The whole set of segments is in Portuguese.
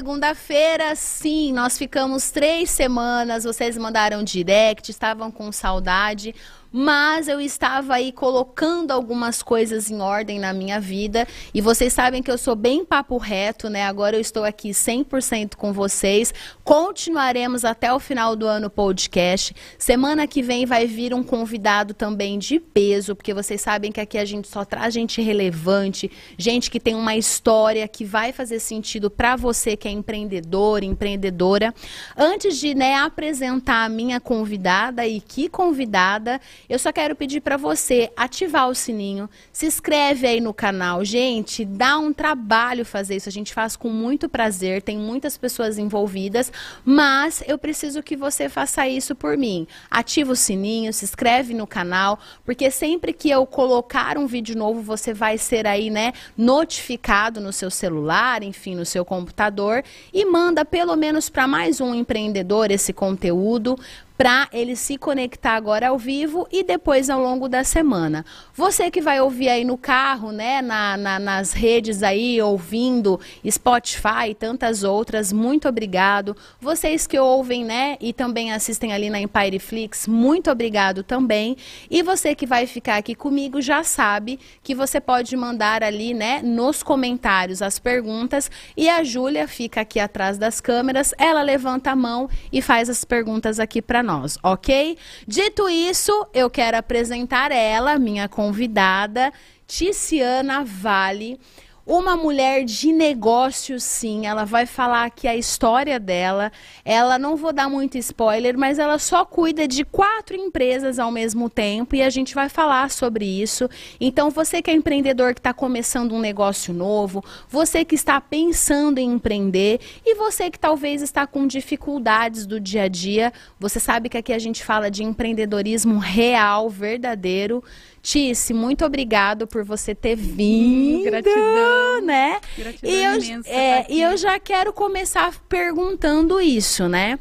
Segunda-feira, nós ficamos três semanas, vocês mandaram direct, estavam com saudade mas eu estava aí colocando algumas coisas em ordem na minha vida e vocês sabem que eu sou bem papo reto, né? Agora eu estou aqui 100% com vocês. Continuaremos até o final do ano podcast. Semana que vem vai vir um convidado também de peso, porque vocês sabem que aqui a gente só traz gente relevante, gente que tem uma história que vai fazer sentido para você que é empreendedor, empreendedora. Antes de, né, apresentar a minha convidada e que convidada, eu só quero pedir para você ativar o sininho, se inscreve aí no canal. Gente, dá um trabalho fazer isso, a gente faz com muito prazer, tem muitas pessoas envolvidas, mas eu preciso que você faça isso por mim. Ativa o sininho, se inscreve no canal, porque sempre que eu colocar um vídeo novo, você vai ser aí, né, notificado no seu celular, enfim, no seu computador e manda pelo menos para mais um empreendedor esse conteúdo para ele se conectar agora ao vivo e depois ao longo da semana. Você que vai ouvir aí no carro, né, na, na, nas redes aí, ouvindo Spotify e tantas outras, muito obrigado. Vocês que ouvem, né, e também assistem ali na Empire Flix, muito obrigado também. E você que vai ficar aqui comigo já sabe que você pode mandar ali, né, nos comentários as perguntas e a Júlia fica aqui atrás das câmeras, ela levanta a mão e faz as perguntas aqui para nós nós, ok? Dito isso, eu quero apresentar ela, minha convidada, Ticiana Vale. Uma mulher de negócio, sim. Ela vai falar aqui a história dela. Ela, não vou dar muito spoiler, mas ela só cuida de quatro empresas ao mesmo tempo e a gente vai falar sobre isso. Então, você que é empreendedor que está começando um negócio novo, você que está pensando em empreender e você que talvez está com dificuldades do dia a dia, você sabe que aqui a gente fala de empreendedorismo real, verdadeiro. Tice, muito obrigado por você ter vindo. Gratidão. Né? Gratidão e eu, imensa é, tá e eu já quero começar perguntando isso, né?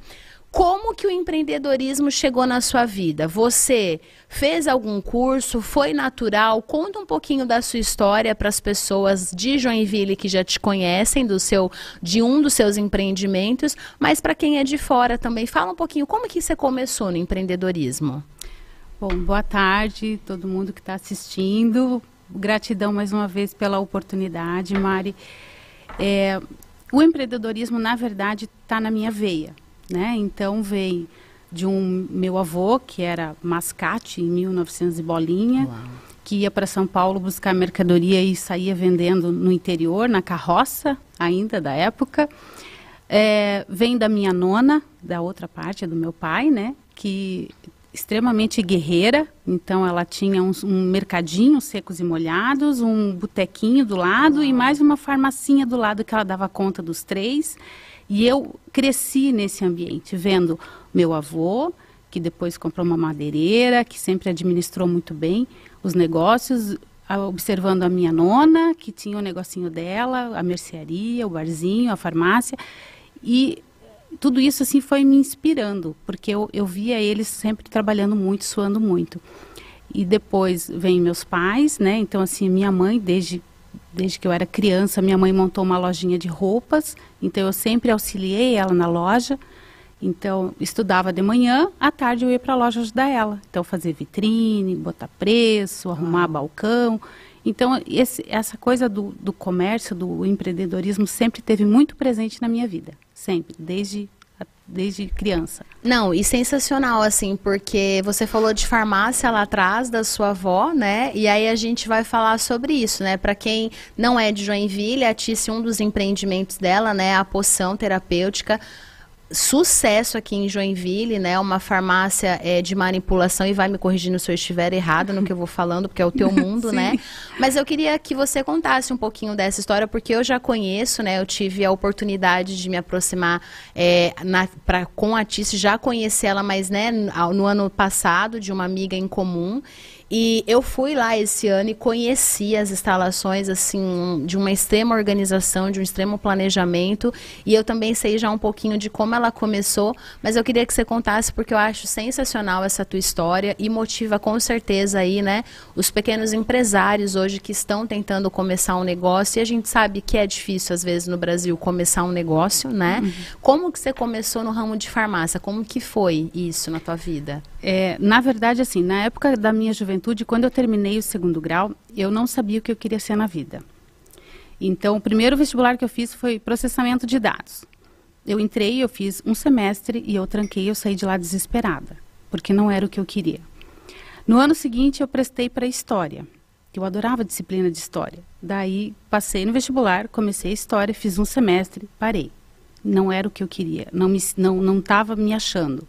Como que o empreendedorismo chegou na sua vida? Você fez algum curso? Foi natural? Conta um pouquinho da sua história para as pessoas de Joinville que já te conhecem do seu, de um dos seus empreendimentos, mas para quem é de fora também, fala um pouquinho como que você começou no empreendedorismo. Bom, boa tarde, todo mundo que está assistindo. Gratidão mais uma vez pela oportunidade, Mari. É, o empreendedorismo, na verdade, está na minha veia, né? Então, veio de um meu avô, que era mascate, em 1900 e bolinha, que ia para São Paulo buscar mercadoria e saía vendendo no interior, na carroça, ainda da época. É, vem da minha nona, da outra parte do meu pai, né? Que extremamente guerreira, então ela tinha um, um mercadinho secos e molhados, um botequinho do lado e mais uma farmacinha do lado que ela dava conta dos três. E eu cresci nesse ambiente, vendo meu avô, que depois comprou uma madeireira, que sempre administrou muito bem os negócios, observando a minha nona, que tinha o negocinho dela, a mercearia, o barzinho, a farmácia. E tudo isso assim foi me inspirando, porque eu, eu via eles sempre trabalhando muito, suando muito. E depois vem meus pais, né? Então assim, minha mãe desde desde que eu era criança, minha mãe montou uma lojinha de roupas, então eu sempre auxiliei ela na loja. Então, estudava de manhã, à tarde eu ia para a loja ajudar ela. Então, fazer vitrine, botar preço, arrumar balcão. Então, esse- essa coisa do, do comércio, do empreendedorismo, sempre teve muito presente na minha vida. Sempre, desde, desde criança. Não, e sensacional, assim, porque você falou de farmácia lá atrás da sua avó, né? E aí a gente vai falar sobre isso, né? Para quem não é de Joinville, a Tice, um dos empreendimentos dela, né? A poção terapêutica. Sucesso aqui em Joinville, né? Uma farmácia é, de manipulação, e vai me corrigindo se eu estiver errado no que eu vou falando, porque é o teu mundo, né? Mas eu queria que você contasse um pouquinho dessa história, porque eu já conheço, né? Eu tive a oportunidade de me aproximar é, na, pra, com a Tice, já conheci ela, mas né, no ano passado, de uma amiga em comum. E eu fui lá esse ano e conheci as instalações assim de uma extrema organização, de um extremo planejamento, e eu também sei já um pouquinho de como ela começou, mas eu queria que você contasse porque eu acho sensacional essa tua história e motiva com certeza aí, né, os pequenos empresários hoje que estão tentando começar um negócio, e a gente sabe que é difícil às vezes no Brasil começar um negócio, né? Uhum. Como que você começou no ramo de farmácia? Como que foi isso na tua vida? É, na verdade, assim, na época da minha juventude, quando eu terminei o segundo grau, eu não sabia o que eu queria ser na vida. Então, o primeiro vestibular que eu fiz foi processamento de dados. Eu entrei, eu fiz um semestre e eu tranquei, eu saí de lá desesperada, porque não era o que eu queria. No ano seguinte, eu prestei para história. Eu adorava a disciplina de história. Daí, passei no vestibular, comecei história, fiz um semestre, parei. Não era o que eu queria, não me não não estava me achando.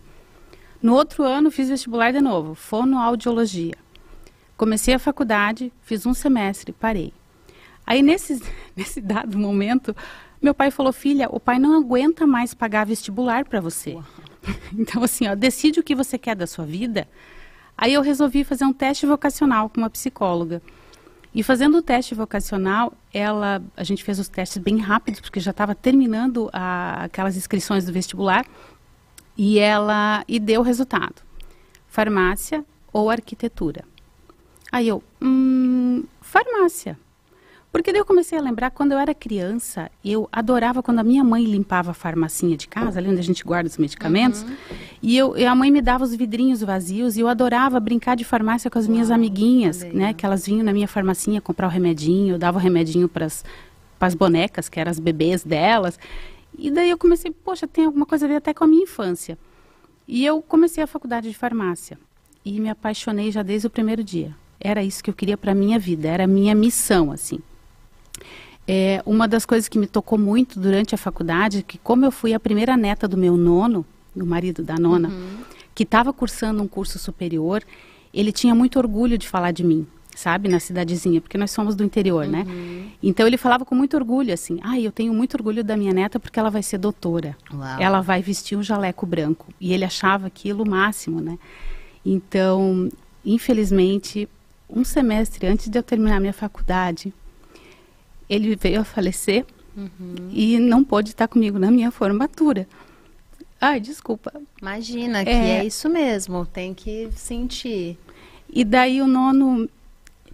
No outro ano, fiz vestibular de novo, fonoaudiologia. Comecei a faculdade, fiz um semestre, parei. Aí, nesse, nesse dado momento, meu pai falou: Filha, o pai não aguenta mais pagar vestibular para você. Então, assim, ó, decide o que você quer da sua vida. Aí eu resolvi fazer um teste vocacional com uma psicóloga. E fazendo o teste vocacional, ela, a gente fez os testes bem rápidos, porque já estava terminando a, aquelas inscrições do vestibular. E ela e deu o resultado: farmácia ou arquitetura. Aí eu, hum, farmácia. Porque daí eu comecei a lembrar, quando eu era criança, eu adorava quando a minha mãe limpava a farmacinha de casa, ali onde a gente guarda os medicamentos, uhum. e, eu, e a mãe me dava os vidrinhos vazios, e eu adorava brincar de farmácia com as minhas Uau, amiguinhas, né? Que elas vinham na minha farmacinha comprar o remedinho, eu dava o remedinho para as bonecas, que eram as bebês delas. E daí eu comecei, poxa, tem alguma coisa a ver até com a minha infância. E eu comecei a faculdade de farmácia e me apaixonei já desde o primeiro dia. Era isso que eu queria para minha vida, era a minha missão, assim. É, uma das coisas que me tocou muito durante a faculdade, que como eu fui a primeira neta do meu nono, do marido da nona, uhum. que estava cursando um curso superior, ele tinha muito orgulho de falar de mim sabe, na cidadezinha, porque nós somos do interior, né? uhum. né? Então ele falava com muito orgulho assim: "Ah, eu tenho muito orgulho da minha neta porque ela vai ser doutora. Uau. Ela vai vestir um jaleco branco". E ele achava aquilo o máximo, né? Então, infelizmente, um semestre antes de eu terminar minha faculdade, ele veio a falecer uhum. e não pôde estar comigo na minha formatura. Ai, desculpa. Imagina que é, é isso mesmo, tem que sentir. E daí o nono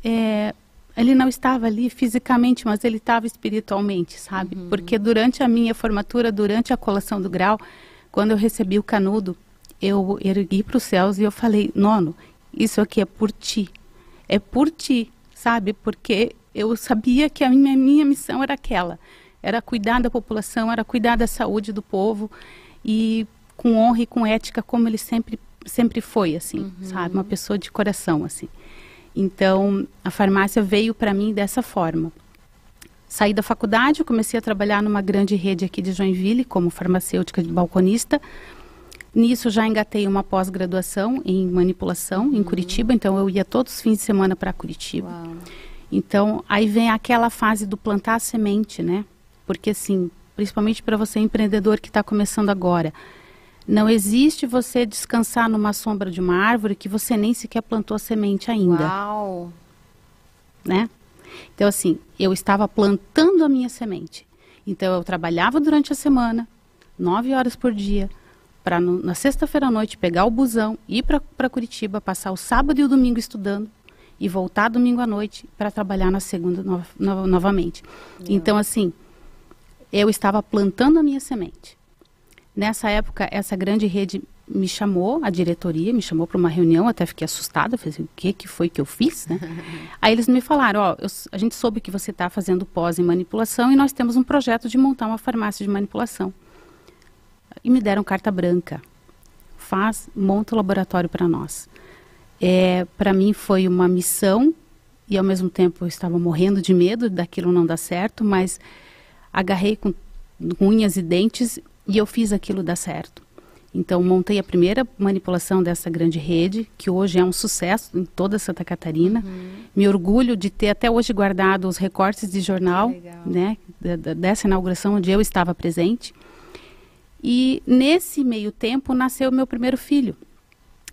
é, ele não estava ali fisicamente, mas ele estava espiritualmente, sabe? Uhum. Porque durante a minha formatura, durante a colação do grau, quando eu recebi o canudo, eu ergui para os céus e eu falei, nono, isso aqui é por ti, é por ti, sabe? Porque eu sabia que a minha, minha missão era aquela, era cuidar da população, era cuidar da saúde do povo e com honra e com ética, como ele sempre sempre foi, assim, uhum. sabe? Uma pessoa de coração, assim. Então, a farmácia veio para mim dessa forma. Saí da faculdade, comecei a trabalhar numa grande rede aqui de Joinville como farmacêutica de balconista. Nisso já engatei uma pós-graduação em manipulação uhum. em Curitiba, então eu ia todos os fins de semana para Curitiba. Uau. Então, aí vem aquela fase do plantar a semente, né? Porque assim, principalmente para você empreendedor que está começando agora, não existe você descansar numa sombra de uma árvore que você nem sequer plantou a semente ainda. Uau! Né? Então, assim, eu estava plantando a minha semente. Então, eu trabalhava durante a semana, nove horas por dia, para na sexta-feira à noite pegar o busão, ir para Curitiba, passar o sábado e o domingo estudando e voltar domingo à noite para trabalhar na segunda no, no, novamente. Então, assim, eu estava plantando a minha semente. Nessa época, essa grande rede me chamou, a diretoria me chamou para uma reunião, até fiquei assustada, falei assim, o que, que foi que eu fiz, né? Aí eles me falaram, ó, eu, a gente soube que você está fazendo pós em manipulação e nós temos um projeto de montar uma farmácia de manipulação. E me deram carta branca. Faz, monta o laboratório para nós. É, para mim foi uma missão e ao mesmo tempo eu estava morrendo de medo daquilo não dar certo, mas agarrei com unhas e dentes e eu fiz aquilo dar certo. Então, montei a primeira manipulação dessa grande rede, que hoje é um sucesso em toda Santa Catarina. Uhum. Me orgulho de ter até hoje guardado os recortes de jornal, né, dessa inauguração onde eu estava presente. E nesse meio tempo nasceu meu primeiro filho.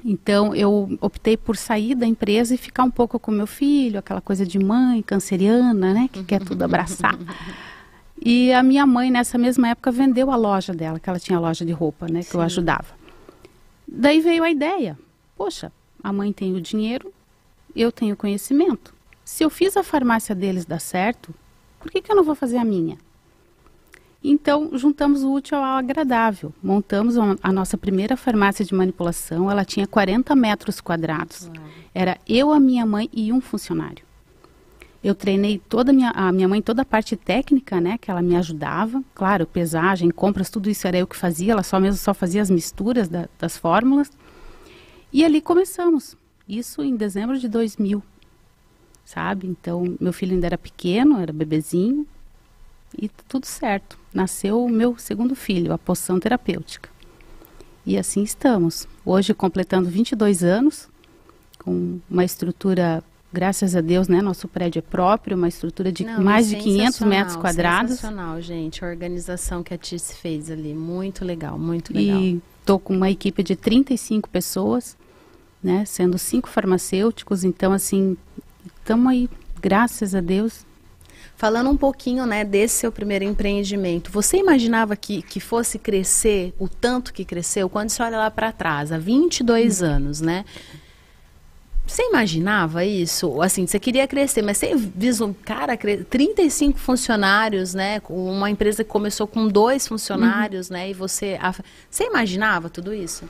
Então eu optei por sair da empresa e ficar um pouco com meu filho, aquela coisa de mãe canceriana, né, que quer tudo abraçar. E a minha mãe nessa mesma época vendeu a loja dela, que ela tinha loja de roupa, né, que Sim. eu ajudava. Daí veio a ideia. Poxa, a mãe tem o dinheiro, eu tenho conhecimento. Se eu fiz a farmácia deles dar certo, por que, que eu não vou fazer a minha? Então, juntamos o útil ao agradável. Montamos a nossa primeira farmácia de manipulação. Ela tinha 40 metros quadrados. Uau. Era eu, a minha mãe e um funcionário. Eu treinei toda a minha, a minha mãe, toda a parte técnica, né? Que ela me ajudava. Claro, pesagem, compras, tudo isso era eu que fazia. Ela só mesmo só fazia as misturas da, das fórmulas. E ali começamos. Isso em dezembro de 2000, sabe? Então, meu filho ainda era pequeno, era bebezinho. E tudo certo nasceu o meu segundo filho, a poção terapêutica. E assim estamos. Hoje completando 22 anos, com uma estrutura, graças a Deus, né, nosso prédio é próprio, uma estrutura de Não, mais de 500 metros quadrados. Sensacional, gente, a organização que a Tice fez ali, muito legal, muito legal. E estou com uma equipe de 35 pessoas, né, sendo cinco farmacêuticos, então assim, estamos aí, graças a Deus, Falando um pouquinho, né, desse seu primeiro empreendimento, você imaginava que, que fosse crescer o tanto que cresceu? Quando você olha lá para trás, há 22 hum. anos, né? Você imaginava isso? Assim, você queria crescer, mas você um cara, 35 funcionários, né? Uma empresa que começou com dois funcionários, uhum. né? E você. Você imaginava tudo isso?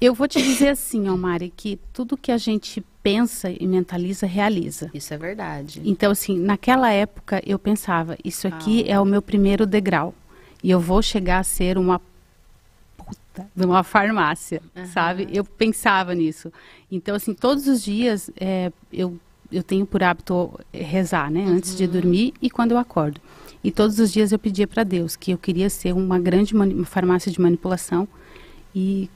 Eu vou te dizer assim, Omari, que tudo que a gente pensa e mentaliza, realiza. Isso é verdade. Então, assim, naquela época eu pensava, isso aqui ah. é o meu primeiro degrau. E eu vou chegar a ser uma puta de uma farmácia, uhum. sabe? Eu pensava nisso. Então, assim, todos os dias é, eu, eu tenho por hábito rezar, né? Uhum. Antes de uhum. dormir e quando eu acordo. E todos os dias eu pedia para Deus que eu queria ser uma grande farmácia de manipulação e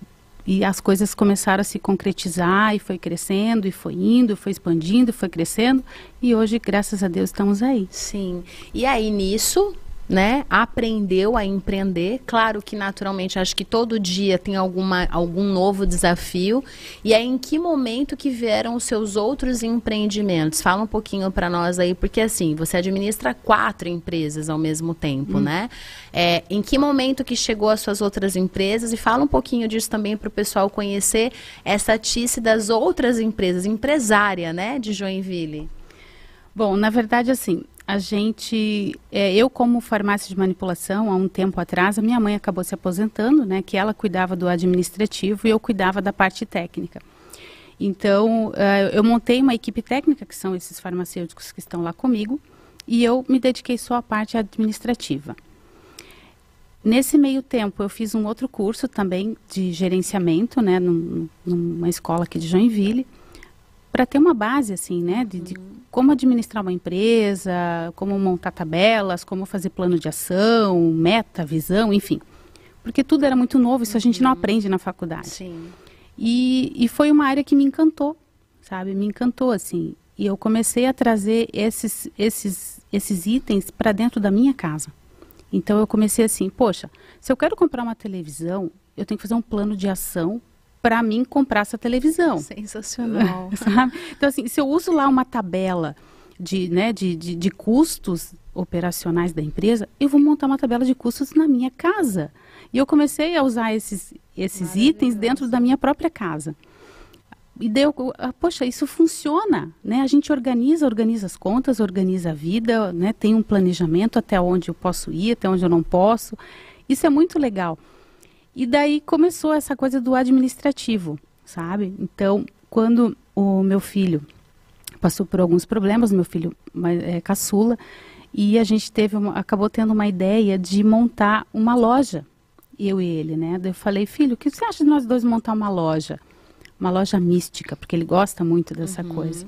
e as coisas começaram a se concretizar e foi crescendo e foi indo, foi expandindo, e foi crescendo e hoje, graças a Deus, estamos aí. Sim. E aí nisso, né, aprendeu a empreender. Claro que naturalmente acho que todo dia tem alguma, algum novo desafio. E aí em que momento que vieram os seus outros empreendimentos? Fala um pouquinho para nós aí, porque assim, você administra quatro empresas ao mesmo tempo, hum. né? É, em que momento que chegou as suas outras empresas? E fala um pouquinho disso também para o pessoal conhecer essa tice das outras empresas, empresária, né, de Joinville. Bom, na verdade, assim, a gente, é, eu como farmácia de manipulação, há um tempo atrás, a minha mãe acabou se aposentando, né, que ela cuidava do administrativo e eu cuidava da parte técnica. Então, uh, eu montei uma equipe técnica, que são esses farmacêuticos que estão lá comigo, e eu me dediquei só à parte administrativa. Nesse meio tempo, eu fiz um outro curso também de gerenciamento, né, num, numa escola aqui de Joinville, para ter uma base, assim, né, de, de, como administrar uma empresa, como montar tabelas, como fazer plano de ação, meta, visão, enfim. Porque tudo era muito novo, isso a gente não uhum. aprende na faculdade. Sim. E, e foi uma área que me encantou, sabe? Me encantou, assim. E eu comecei a trazer esses, esses, esses itens para dentro da minha casa. Então eu comecei assim, poxa, se eu quero comprar uma televisão, eu tenho que fazer um plano de ação para mim comprar essa televisão. Sensacional. Sabe? Então, assim, se eu uso lá uma tabela de, né, de, de, de, custos operacionais da empresa, eu vou montar uma tabela de custos na minha casa. E eu comecei a usar esses, esses itens dentro da minha própria casa. E deu, ah, poxa, isso funciona, né? A gente organiza, organiza as contas, organiza a vida, né? Tem um planejamento até onde eu posso ir, até onde eu não posso. Isso é muito legal. E daí começou essa coisa do administrativo, sabe? Então, quando o meu filho passou por alguns problemas, meu filho é caçula, e a gente teve uma, acabou tendo uma ideia de montar uma loja, eu e ele, né? Eu falei, filho, o que você acha de nós dois montar uma loja? Uma loja mística, porque ele gosta muito dessa uhum. coisa.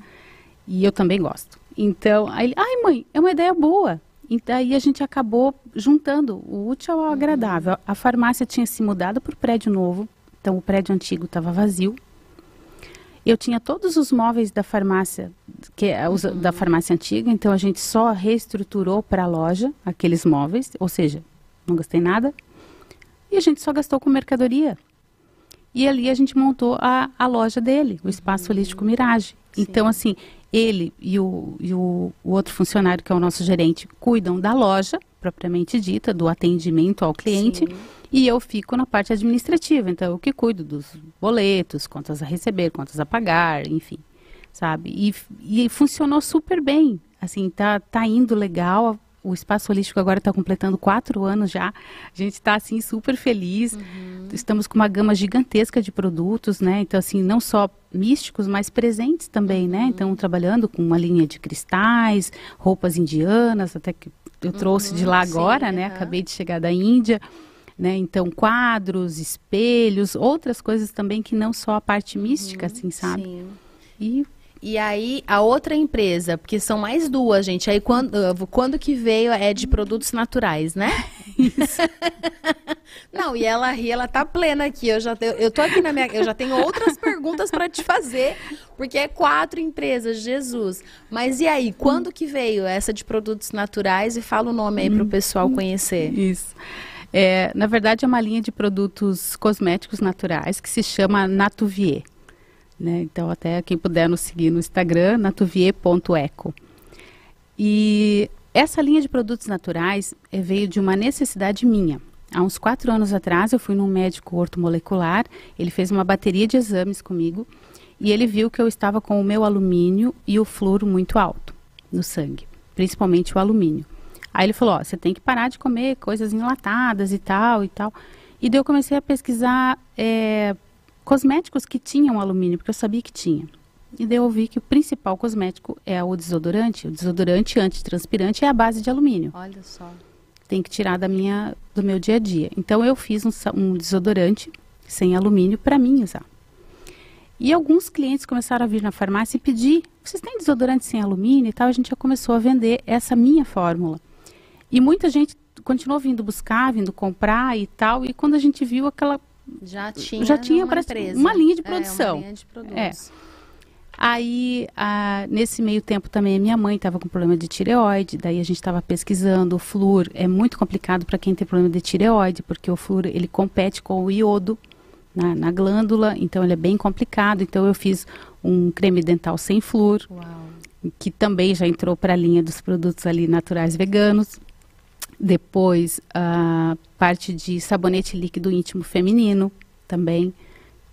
E eu também gosto. Então, aí ele, ai mãe, é uma ideia boa. E daí a gente acabou juntando o útil ao agradável. A farmácia tinha se mudado para o prédio novo, então o prédio antigo estava vazio. Eu tinha todos os móveis da farmácia, que é uhum. da farmácia antiga, então a gente só reestruturou para a loja aqueles móveis, ou seja, não gastei nada. E a gente só gastou com mercadoria. E ali a gente montou a, a loja dele, o Espaço Holístico Mirage. Sim. Então, assim, ele e, o, e o, o outro funcionário, que é o nosso gerente, cuidam da loja, propriamente dita, do atendimento ao cliente. Sim. E eu fico na parte administrativa, então eu que cuido dos boletos, contas a receber, contas a pagar, enfim, sabe? E, e funcionou super bem, assim, tá, tá indo legal, o Espaço Holístico agora está completando quatro anos já. A gente está assim super feliz. Uhum. Estamos com uma gama gigantesca de produtos, né? Então assim, não só místicos, mas presentes também, né? uhum. Então trabalhando com uma linha de cristais, roupas indianas, até que eu trouxe uhum, de lá agora, sim, né? Acabei de chegar da Índia. Né? Então, quadros, espelhos, outras coisas também que não só a parte mística, uhum, assim, sabe? Sim. E e aí, a outra empresa, porque são mais duas, gente. Aí, quando, quando que veio é de produtos naturais, né? Isso. Não, e ela ri, ela tá plena aqui. Eu já tenho, eu tô aqui na minha, eu já tenho outras perguntas para te fazer, porque é quatro empresas, Jesus. Mas e aí, quando que veio essa de produtos naturais e fala o nome aí para o pessoal conhecer? Isso. É, na verdade, é uma linha de produtos cosméticos naturais que se chama Natuvier. Né? Então, até quem puder nos seguir no Instagram, natuvier.eco. E essa linha de produtos naturais é, veio de uma necessidade minha. Há uns quatro anos atrás, eu fui num médico ortomolecular, ele fez uma bateria de exames comigo e ele viu que eu estava com o meu alumínio e o flúor muito alto no sangue, principalmente o alumínio. Aí ele falou, você tem que parar de comer coisas enlatadas e tal e tal. E daí eu comecei a pesquisar é, cosméticos que tinham alumínio, porque eu sabia que tinha. E daí eu vi que o principal cosmético é o desodorante. O desodorante antitranspirante é a base de alumínio. Olha só. Tem que tirar da minha, do meu dia a dia. Então eu fiz um, um desodorante sem alumínio para mim usar. E alguns clientes começaram a vir na farmácia e pedir: vocês têm desodorante sem alumínio e tal? A gente já começou a vender essa minha fórmula. E muita gente continuou vindo buscar, vindo comprar e tal. E quando a gente viu aquela já tinha, já tinha uma, uma linha de produção. É, linha de produtos. É. Aí, a, nesse meio tempo também, a minha mãe estava com problema de tireoide, daí a gente estava pesquisando. O flúor é muito complicado para quem tem problema de tireoide, porque o flúor ele compete com o iodo na, na, glândula, então ele é bem complicado. Então eu fiz um creme dental sem flúor, Uau. que também já entrou para a linha dos produtos ali naturais veganos. Depois, a parte de sabonete líquido íntimo feminino, também,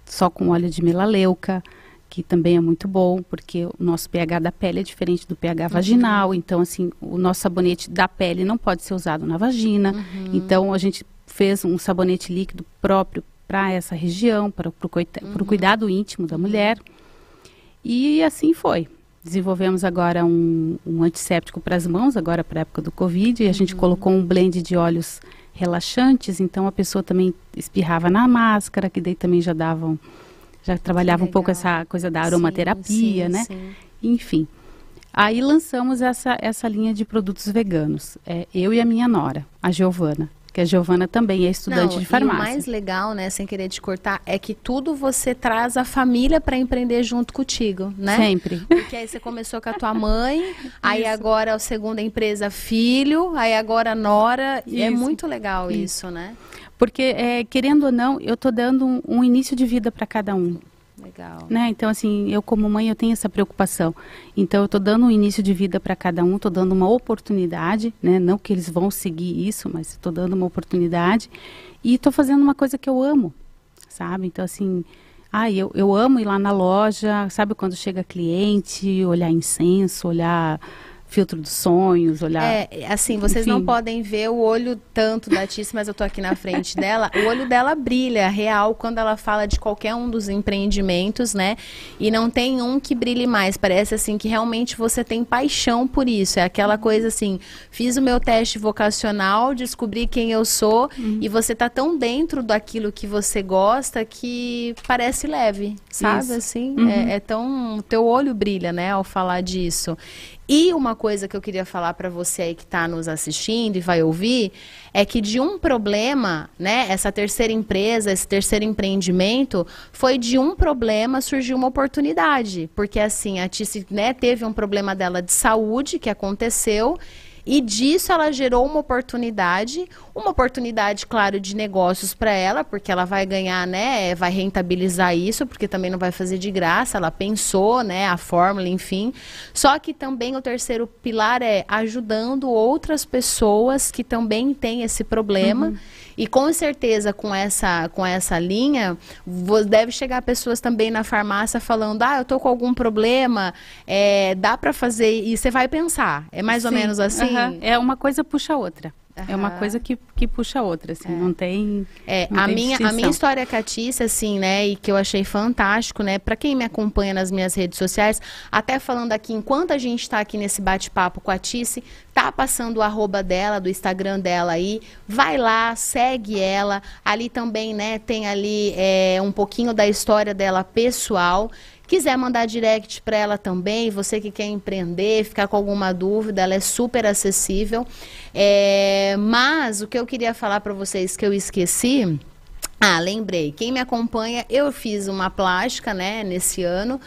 só com óleo de melaleuca, que também é muito bom, porque o nosso pH da pele é diferente do pH vaginal. Uhum. Então, assim, o nosso sabonete da pele não pode ser usado na vagina. Uhum. Então, a gente fez um sabonete líquido próprio para essa região, para o uhum. cuidado íntimo da mulher. E assim foi. Desenvolvemos agora um, um antisséptico para as mãos, agora para a época do Covid, e a gente uhum. colocou um blend de óleos relaxantes, então a pessoa também espirrava na máscara, que daí também já davam, já trabalhava um pouco essa coisa da aromaterapia, sim, sim, né? Sim. Enfim. Aí lançamos essa, essa linha de produtos veganos. É, eu e a minha nora, a Giovana que a Giovana também é estudante Não, de farmácia. E o mais legal, né, sem querer te cortar, é que tudo você traz a família para empreender junto contigo, né? Sempre. Porque aí você começou com a tua mãe, aí agora a segunda empresa filho, aí agora nora, e é muito legal isso, isso né? Porque é, querendo ou não, eu tô dando um, um início de vida para cada um. Legal. Né? Então, assim, eu como mãe, eu tenho essa preocupação. Então, eu estou dando um início de vida para cada um, estou dando uma oportunidade, né? Não que eles vão seguir isso, mas estou dando uma oportunidade. E estou fazendo uma coisa que eu amo, sabe? Então, assim, ah, eu, eu amo ir lá na loja, sabe quando chega cliente, olhar incenso, olhar filtro dos sonhos, olhar. É, assim, vocês Enfim. não podem ver o olho tanto da Tice, mas eu tô aqui na frente dela. O olho dela brilha, real, quando ela fala de qualquer um dos empreendimentos, né? E não tem um que brilhe mais. Parece assim que realmente você tem paixão por isso. É aquela coisa assim, fiz o meu teste vocacional, descobri quem eu sou uhum. e você tá tão dentro daquilo que você gosta que parece leve, sabe? Isso. Assim, uhum. é, é tão. Teu olho brilha, né, ao falar disso. E uma coisa que eu queria falar para você aí que está nos assistindo e vai ouvir é que de um problema, né, essa terceira empresa, esse terceiro empreendimento, foi de um problema surgiu uma oportunidade, porque assim a Tice, né, teve um problema dela de saúde que aconteceu E disso ela gerou uma oportunidade, uma oportunidade, claro, de negócios para ela, porque ela vai ganhar, né, vai rentabilizar isso, porque também não vai fazer de graça, ela pensou, né, a fórmula, enfim. Só que também o terceiro pilar é ajudando outras pessoas que também têm esse problema. Uhum. E com certeza com essa com essa linha deve chegar pessoas também na farmácia falando ah eu tô com algum problema é, dá para fazer e você vai pensar é mais Sim. ou menos assim uhum. é uma coisa puxa a outra Uhum. É uma coisa que, que puxa a outra, assim, é. não tem. É, não a, tem minha, a minha história catiça, assim, né, e que eu achei fantástico, né, para quem me acompanha nas minhas redes sociais, até falando aqui, enquanto a gente está aqui nesse bate-papo com a Tice, tá passando o arroba dela, do Instagram dela aí, vai lá, segue ela, ali também, né, tem ali é, um pouquinho da história dela pessoal. Quiser mandar direct para ela também, você que quer empreender, ficar com alguma dúvida, ela é super acessível. É, mas o que eu queria falar para vocês que eu esqueci. Ah, lembrei. Quem me acompanha, eu fiz uma plástica, né, nesse ano.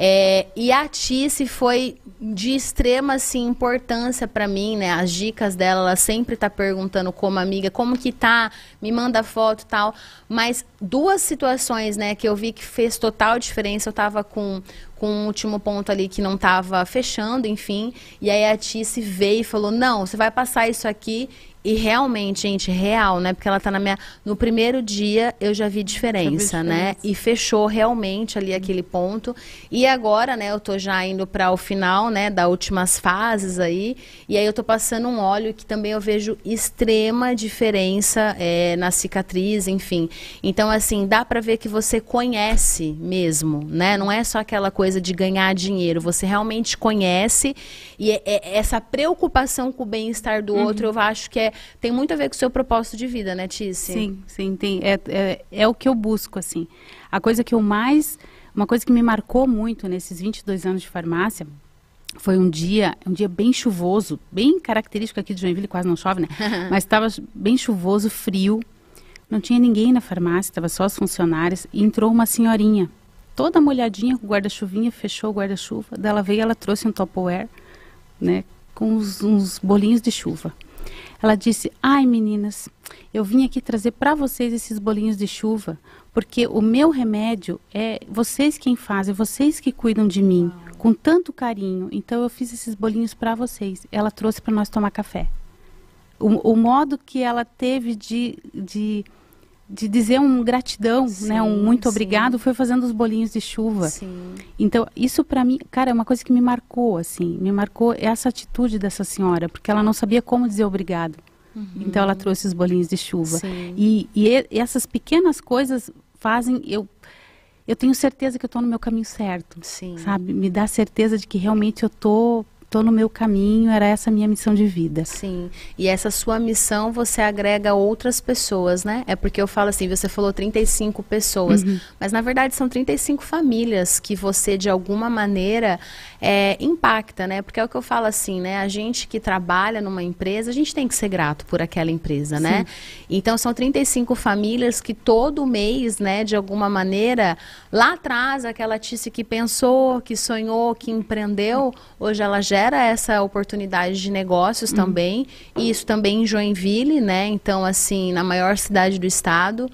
É, e a Tice foi de extrema assim, importância para mim, né? As dicas dela, ela sempre tá perguntando como amiga, como que tá, me manda foto tal. Mas duas situações, né, que eu vi que fez total diferença. Eu tava com, com um último ponto ali que não estava fechando, enfim. E aí a Tice veio e falou: Não, você vai passar isso aqui e realmente, gente, real, né? Porque ela tá na minha. No primeiro dia eu já vi diferença, já vi né? diferença. né? E fechou realmente ali aquele ponto. E agora, né, eu tô já indo para o final, né, das últimas fases aí. E aí eu tô passando um óleo que também eu vejo extrema diferença é, na cicatriz, enfim. Então, assim, dá para ver que você conhece mesmo, né? Não é só aquela coisa de ganhar dinheiro. Você realmente conhece. E é, é, essa preocupação com o bem-estar do uhum. outro, eu acho que é tem muito a ver com o seu propósito de vida, né, Tice? Sim, sim, tem. É, é, é o que eu busco, assim. A coisa que eu mais. Uma coisa que me marcou muito nesses 22 anos de farmácia foi um dia, um dia bem chuvoso, bem característico aqui de Joinville, quase não chove, né? Mas estava bem chuvoso, frio. Não tinha ninguém na farmácia, estava só as funcionárias. E entrou uma senhorinha, toda molhadinha, com guarda-chuvinha, fechou o guarda-chuva. Dela veio, ela trouxe um Tupperware, né? Com uns, uns bolinhos de chuva. Ela disse: Ai, meninas, eu vim aqui trazer para vocês esses bolinhos de chuva, porque o meu remédio é vocês quem fazem, vocês que cuidam de mim, com tanto carinho. Então eu fiz esses bolinhos para vocês. Ela trouxe para nós tomar café. O, o, modo que ela teve de, de de dizer um gratidão, sim, né, um muito sim. obrigado, foi fazendo os bolinhos de chuva. Sim. Então, isso para mim, cara, é uma coisa que me marcou, assim, me marcou essa atitude dessa senhora, porque ela não sabia como dizer obrigado. Uhum. Então, ela trouxe os bolinhos de chuva. E, e, e, essas pequenas coisas fazem eu eu tenho certeza que eu estou no meu caminho certo, sabe? Me dá certeza de que realmente eu estou estou no meu caminho, era essa a minha missão de vida. Sim. E essa sua missão você agrega outras pessoas, né? É porque eu falo assim, você falou 35 pessoas, uhum. mas na verdade são 35 famílias que você de alguma maneira é, impacta, né? Porque é o que eu falo assim, né? A gente que trabalha numa empresa, a gente tem que ser grato por aquela empresa, né? Sim. né? Então são 35 famílias que todo mês, né, de alguma maneira, lá atrás, aquela Tice que pensou, que sonhou, que empreendeu, hoje ela gera essa oportunidade de negócios uhum. também, e isso também em Joinville, né? Então, assim, na maior cidade do estado.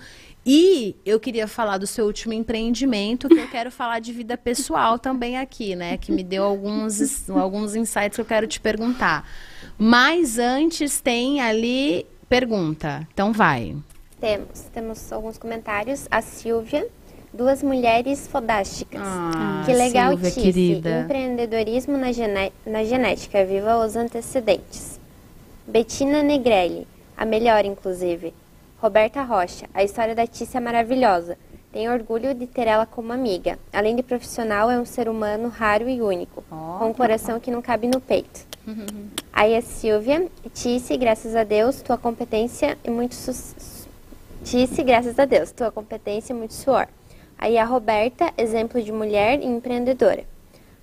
E eu queria falar do seu último empreendimento, que eu quero falar de vida pessoal também aqui, né? Que me deu alguns, alguns insights que eu quero te perguntar. Mas antes tem ali pergunta. Então vai. Temos, temos alguns comentários. A Silvia Duas mulheres fodásticas. Ah, que legal, Silvia, Tice. Querida. Empreendedorismo na, na genética. Viva os antecedentes. Betina Negrelli. A melhor, inclusive. Roberta Rocha. A história da Tice é maravilhosa. Tenho orgulho de ter ela como amiga. Além de profissional, é um ser humano raro e único. Oh, com um coração que não cabe no peito. Aí a Silvia. Tice, graças a Deus, tua competência e muito... Su Tice, graças a Deus, tua competência e muito suor. Aí a Roberta, exemplo de mulher e empreendedora.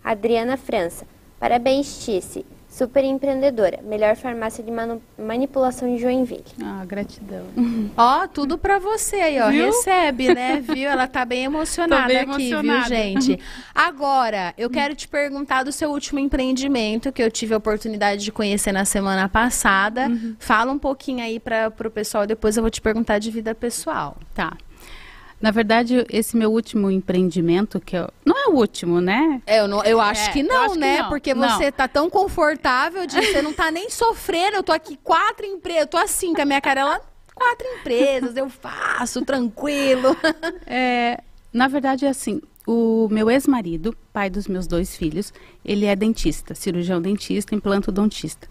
Adriana França. Parabéns, Tice. Super empreendedora, melhor farmácia de manipulação de Joinville. Ah, gratidão. Ó, tudo para você aí, ó. Viu? Recebe, né? Viu? Ela tá bem emocionada bem aqui, emocionada. viu, gente? Agora, eu quero te perguntar do seu último empreendimento que eu tive a oportunidade de conhecer na semana passada. Uhum. Fala um pouquinho aí para o pessoal, depois eu vou te perguntar de vida pessoal. Tá. Na verdade, esse meu último empreendimento, que eu, não é o último, né? É, eu, não, eu acho é, que não, acho né? Que não. Porque não. você tá tão confortável de você não tá nem sofrendo. Eu tô aqui quatro empresas, eu tô assim com a minha cara lá, quatro empresas, eu faço, tranquilo. É, na verdade, é assim, o meu ex-marido, pai dos meus dois filhos, ele é dentista, cirurgião dentista, implantodontista.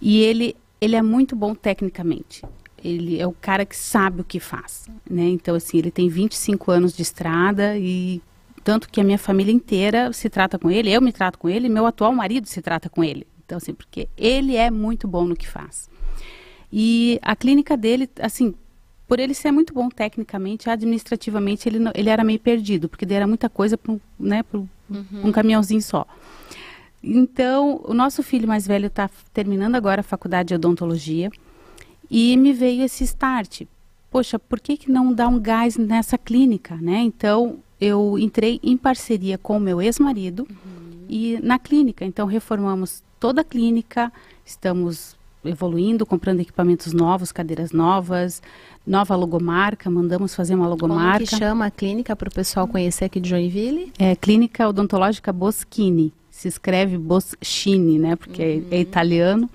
E ele, ele é muito bom tecnicamente ele é o cara que sabe o que faz, né? Então, assim, ele tem 25 anos de estrada e tanto que a minha família inteira se trata com ele, eu me trato com ele, meu atual marido se trata com ele. Então, assim, porque ele é muito bom no que faz. E a clínica dele, assim, por ele ser muito bom tecnicamente, administrativamente, ele, ele era meio perdido, porque era muita coisa para né, uhum. um caminhãozinho só. Então, o nosso filho mais velho está terminando agora a faculdade de odontologia. E me veio esse start. Poxa, por que, que não dar um gás nessa clínica, né? Então, eu entrei em parceria com o meu ex-marido uhum. e na clínica. Então, reformamos toda a clínica, estamos evoluindo, comprando equipamentos novos, cadeiras novas, nova logomarca, mandamos fazer uma logomarca. Como que chama a clínica para o pessoal conhecer aqui de Joinville? É Clínica Odontológica Boschini. Se escreve Boschini, né? Porque é, é uhum. é italiano.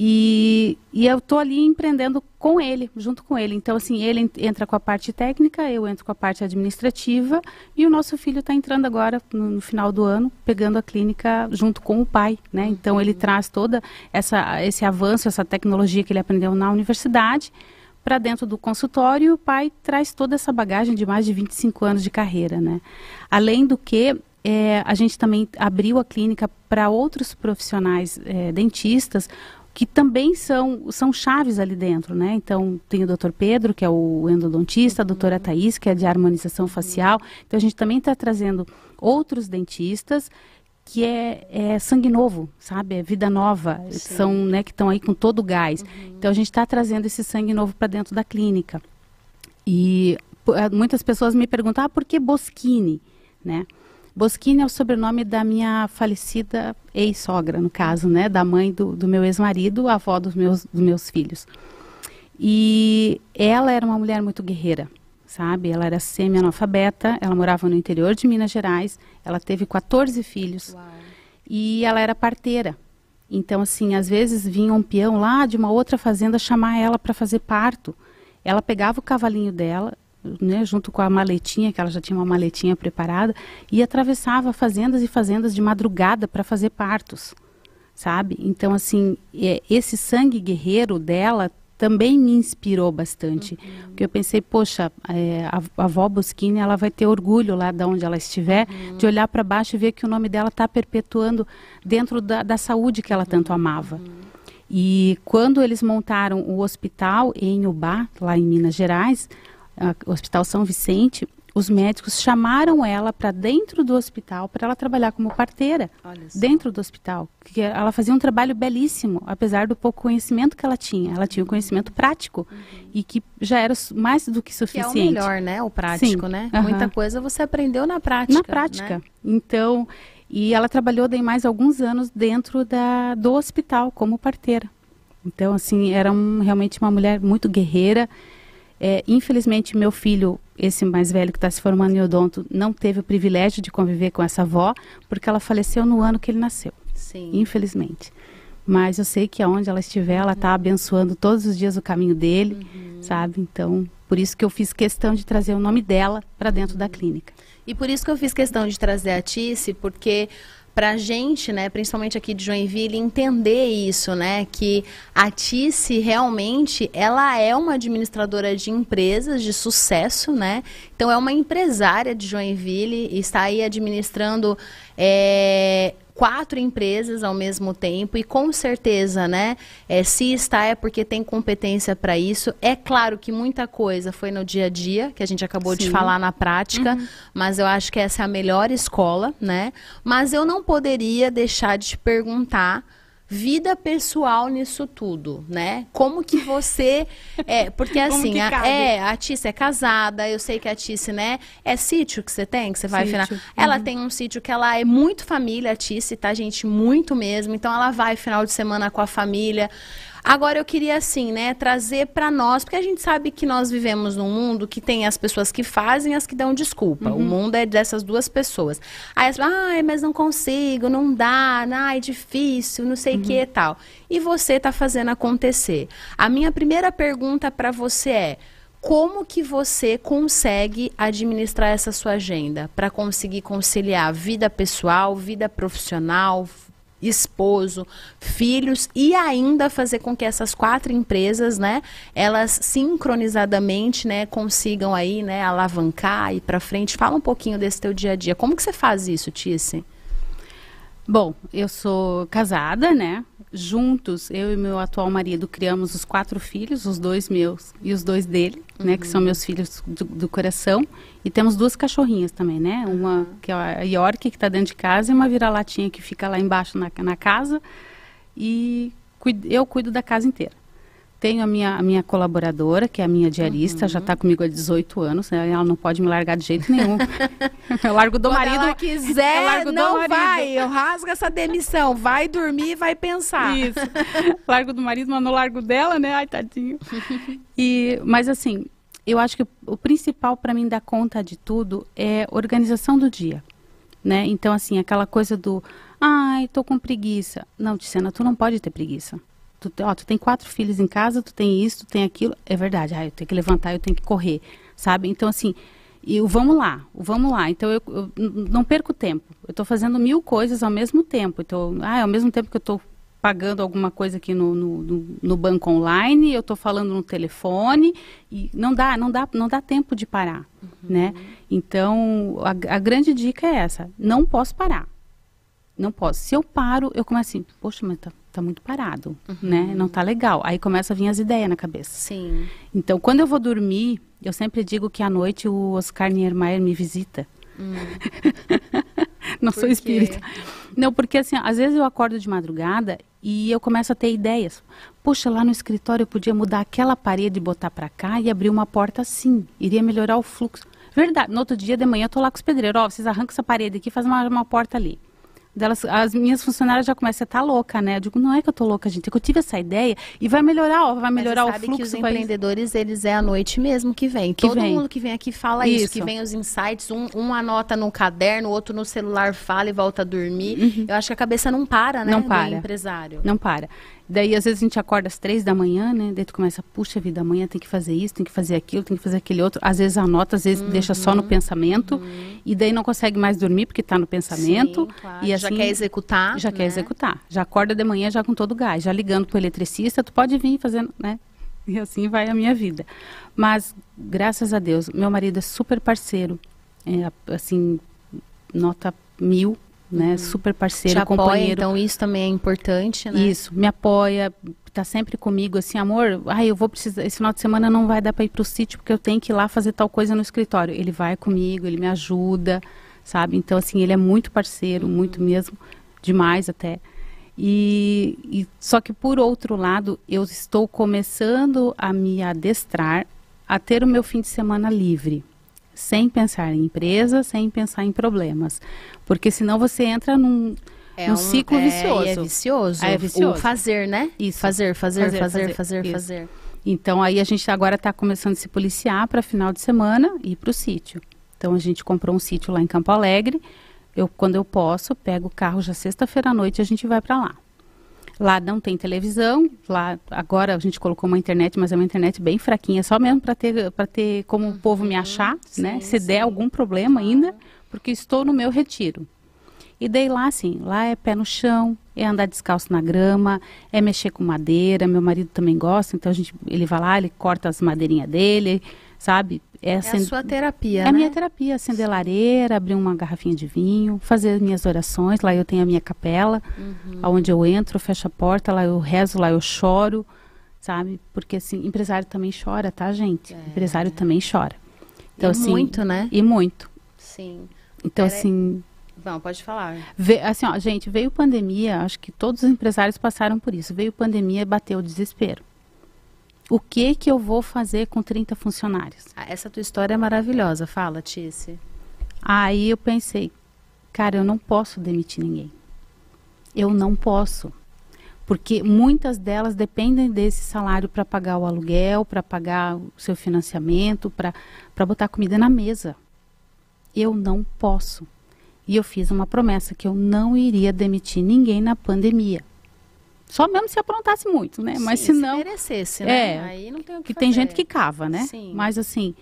E, e eu estou ali empreendendo com ele, junto com ele. Então, assim, ele entra com a parte técnica, eu entro com a parte administrativa e o nosso filho está entrando agora, no, no, final do ano, pegando a clínica junto com o pai, né? Então, ele uhum. traz toda essa, esse avanço, essa tecnologia que ele aprendeu na universidade para dentro do consultório e o pai traz toda essa bagagem de mais de 25 anos de carreira, né? Além do que, é, a gente também abriu a clínica para outros profissionais é, dentistas, que também são, são chaves ali dentro, né? Então, tem o doutor Pedro, que é o endodontista, a doutora Thais, que é de harmonização facial. Então, a gente também está trazendo outros dentistas que é, é, sangue novo, sabe? É vida nova. São, né, que estão aí com todo o gás. Uhum. Então, a gente está trazendo esse sangue novo para dentro da clínica. E muitas pessoas me perguntam, ah, por que Boschini, né? Boschini é o sobrenome da minha falecida ex-sogra, no caso, né? Da mãe do, do meu ex-marido, avó dos meus, dos meus filhos. E ela era uma mulher muito guerreira, sabe? Ela era semi-analfabeta, ela morava no interior de Minas Gerais, ela teve 14 filhos Uau. e ela era parteira. Então, assim, às vezes vinha um peão lá de uma outra fazenda chamar ela para fazer parto. Ela pegava o cavalinho dela, né, junto com a maletinha, que ela já tinha uma maletinha preparada, e atravessava fazendas e fazendas de madrugada para fazer partos, sabe? Então, assim, é, esse sangue guerreiro dela também me inspirou bastante. Uhum. Porque eu pensei, poxa, é, a, a avó Boschini, ela vai ter orgulho lá de onde ela estiver, uhum. de olhar para baixo e ver que o nome dela está perpetuando dentro da, da, saúde que ela tanto amava. Uhum. E quando eles montaram o hospital em Ubá, lá em Minas Gerais, o Hospital São Vicente, os médicos chamaram ela para dentro do hospital para ela trabalhar como parteira dentro do hospital. Que ela fazia um trabalho belíssimo, apesar do pouco conhecimento que ela tinha. Ela tinha um conhecimento prático uhum. e que já era mais do que suficiente. Que é o melhor, né? O prático, Sim. né? Uhum. Muita coisa você aprendeu na prática. Na prática. Né? Então, e ela trabalhou daí mais alguns anos dentro da, do hospital como parteira. Então, assim, era um, realmente uma mulher muito guerreira é, infelizmente, meu filho, esse mais velho que está se formando em odonto, não teve o privilégio de conviver com essa avó, porque ela faleceu no ano que ele nasceu. Sim. Infelizmente. Mas eu sei que aonde ela estiver, ela está abençoando todos os dias o caminho dele, uhum. sabe? Então, por isso que eu fiz questão de trazer o nome dela para dentro uhum. da clínica. E por isso que eu fiz questão de trazer a Tice, porque para a gente, né, principalmente aqui de Joinville, entender isso, né, que a Tice realmente ela é uma administradora de empresas de sucesso, né? Então é uma empresária de Joinville e está aí administrando é, quatro empresas ao mesmo tempo e com certeza, né? É, se está é porque tem competência para isso. É claro que muita coisa foi no dia a dia, que a gente acabou Sim. de falar na prática, uhum. mas eu acho que essa é a melhor escola, né? Mas eu não poderia deixar de te perguntar vida pessoal nisso tudo, né? Como que você é, porque assim, a, é, a Tice é casada, eu sei que a Tice, né, é sítio que você tem, que você vai final. Ela uhum. tem um sítio que ela é muito família, a Tice, tá, gente, muito mesmo. Então ela vai final de semana com a família. Agora eu queria assim, né, trazer para nós, porque a gente sabe que nós vivemos num mundo que tem as pessoas que fazem e as que dão desculpa. Uhum. O mundo é dessas duas pessoas. Aí as ai, mas não consigo, não dá, ai, difícil, não sei o uhum. que e tal. E você está fazendo acontecer. A minha primeira pergunta para você é: como que você consegue administrar essa sua agenda para conseguir conciliar vida pessoal, vida profissional, esposo, filhos e ainda fazer com que essas quatro empresas, né, elas sincronizadamente, né, consigam aí, né, alavancar e para frente. Fala um pouquinho desse teu dia a dia. Como que você faz isso, Tice? Bom, eu sou casada, né? juntos, eu e meu atual marido, criamos os quatro filhos, os dois meus e os dois dele, uhum. né, que são uhum. meus filhos do, do, coração. E temos duas cachorrinhas também, né? Uma que é a York, que está dentro de casa, e uma vira-latinha que fica lá embaixo na, na casa. E eu cuido da casa inteira. Tenho a minha, a minha colaboradora, que é a minha diarista, uhum. já está comigo há 18 anos, né? ela não pode me largar de jeito nenhum. eu largo do Quando marido. ela quiser, não vai. Eu rasgo essa demissão. Vai dormir vai pensar. Isso. largo do marido, mas não largo dela, né? Ai, tadinho. E, mas assim, eu acho que o principal para mim dar conta de tudo é organização do dia. Né? Então, assim, aquela coisa do ai, tô com preguiça. Não, Tiziana, tu não pode ter preguiça tu, ó, tu tem quatro filhos em casa, tu tem isso, tu tem aquilo. É verdade, ah, eu tenho que levantar, eu tenho que correr, sabe? Então, assim, e o vamos lá, o vamos lá. Então, eu, eu não perco tempo. Eu estou fazendo mil coisas ao mesmo tempo. Então, ah, ao mesmo tempo que eu estou pagando alguma coisa aqui no, no, no, banco online, eu estou falando no telefone e não dá, não dá, não dá tempo de parar, uhum. né? Então, a, a grande dica é essa: não posso parar, não posso. Se eu paro, eu começo assim, poxa, mas tá, tá muito parado, uhum. né? Não tá legal. Aí começa a vir as ideias na cabeça. Sim. Então, quando eu vou dormir, eu sempre digo que à noite o Oscar Niemeyer me visita. Hum. Não Por sou espírita. Não, porque assim, às vezes eu acordo de madrugada e eu começo a ter ideias. Poxa, lá no escritório eu podia mudar aquela parede e botar para cá e abrir uma porta assim. Iria melhorar o fluxo. Verdade. No outro dia de manhã eu tô lá com os pedreiros. Ó, oh, vocês arrancam essa parede aqui e fazem uma, uma porta ali delas, as minhas funcionárias já começam, você tá louca, né? Eu digo, não é que eu tô louca, gente, é que eu tive essa ideia e vai melhorar, ó, vai melhorar o fluxo. que os vai... empreendedores, eles é à noite mesmo que vem. Que Todo vem. mundo que vem aqui fala isso. isso, que vem os insights, um, um anota no caderno, o outro no celular fala e volta a dormir. Uhum. Eu acho que a cabeça não para, né? Não para. empresário. Não para. Daí, às vezes, a gente acorda às três da manhã, né? Daí tu começa, puxa vida, amanhã tem que fazer isso, tem que fazer aquilo, tem que fazer aquele outro. Às vezes anota, às vezes uhum, deixa só no pensamento. Uhum. E daí não consegue mais dormir porque está no pensamento. Sim, claro. E assim, já quer executar. Já né? quer executar. Já acorda de manhã já com todo o gás, já ligando para o eletricista, tu pode vir fazendo, né? E assim vai a minha vida. Mas, graças a Deus, meu marido é super parceiro. É, assim, nota mil né? Uhum. Super parceiro, Te companheiro. Apoia, então isso também é importante, né? Isso, me apoia, tá sempre comigo, assim, amor, ai, eu vou precisar, esse final de semana não vai dar para ir pro sítio porque eu tenho que ir lá fazer tal coisa no escritório. Ele vai comigo, ele me ajuda, sabe? Então, assim, ele é muito parceiro, uhum. muito mesmo, demais até. E, e só que por outro lado, eu estou começando a me adestrar a ter o meu fim de semana livre sem pensar em empresa, sem pensar em problemas. Porque senão você entra num, é um, ciclo é, vicioso. É vicioso. é vicioso. O fazer, né? Isso. Fazer, fazer, fazer, fazer, fazer, fazer. fazer. Então aí a gente agora está começando a se policiar para final de semana e ir para o sítio. Então a gente comprou um sítio lá em Campo Alegre. Eu, quando eu posso, pego o carro já sexta-feira à noite e a gente vai para lá. Lá não tem televisão, lá agora a gente colocou uma internet, mas é uma internet bem fraquinha, só mesmo para ter para ter como uhum, o povo me achar, sim, né? Se sim. der algum problema ainda, porque estou no meu retiro. E dei lá assim, lá é pé no chão, é andar descalço na grama, é mexer com madeira, meu marido também gosta, então a gente, ele vai lá, ele corta as madeirinhas dele, sabe? É, é a sua terapia, É né? a minha terapia, acender lareira, abrir uma garrafinha de vinho, fazer as minhas orações. Lá eu tenho a minha capela, uhum. onde eu entro, fecho a porta, lá eu rezo, lá eu choro, sabe? Porque, assim, empresário também chora, tá, gente? É. Empresário também chora. Então, e assim, muito, né? E muito. Sim. Então, assim... Não, pode falar. Ve, assim, ó, gente, veio pandemia, acho que todos os empresários passaram por isso. Veio pandemia, bateu o desespero o que que eu vou fazer com 30 funcionários? Ah, essa tua história é maravilhosa. Fala, Tice. Aí eu pensei, cara, eu não posso demitir ninguém. Eu não posso. Porque muitas delas dependem desse salário para pagar o aluguel, para pagar o seu financiamento, para botar comida na mesa. Eu não posso. E eu fiz uma promessa que eu não iria demitir ninguém na pandemia. Só mesmo se aprontasse muito, né? Sim, Mas se não. Se merecesse, né? É, Aí não tem o que, que fazer. tem gente que cava, né? Sim. Mas assim,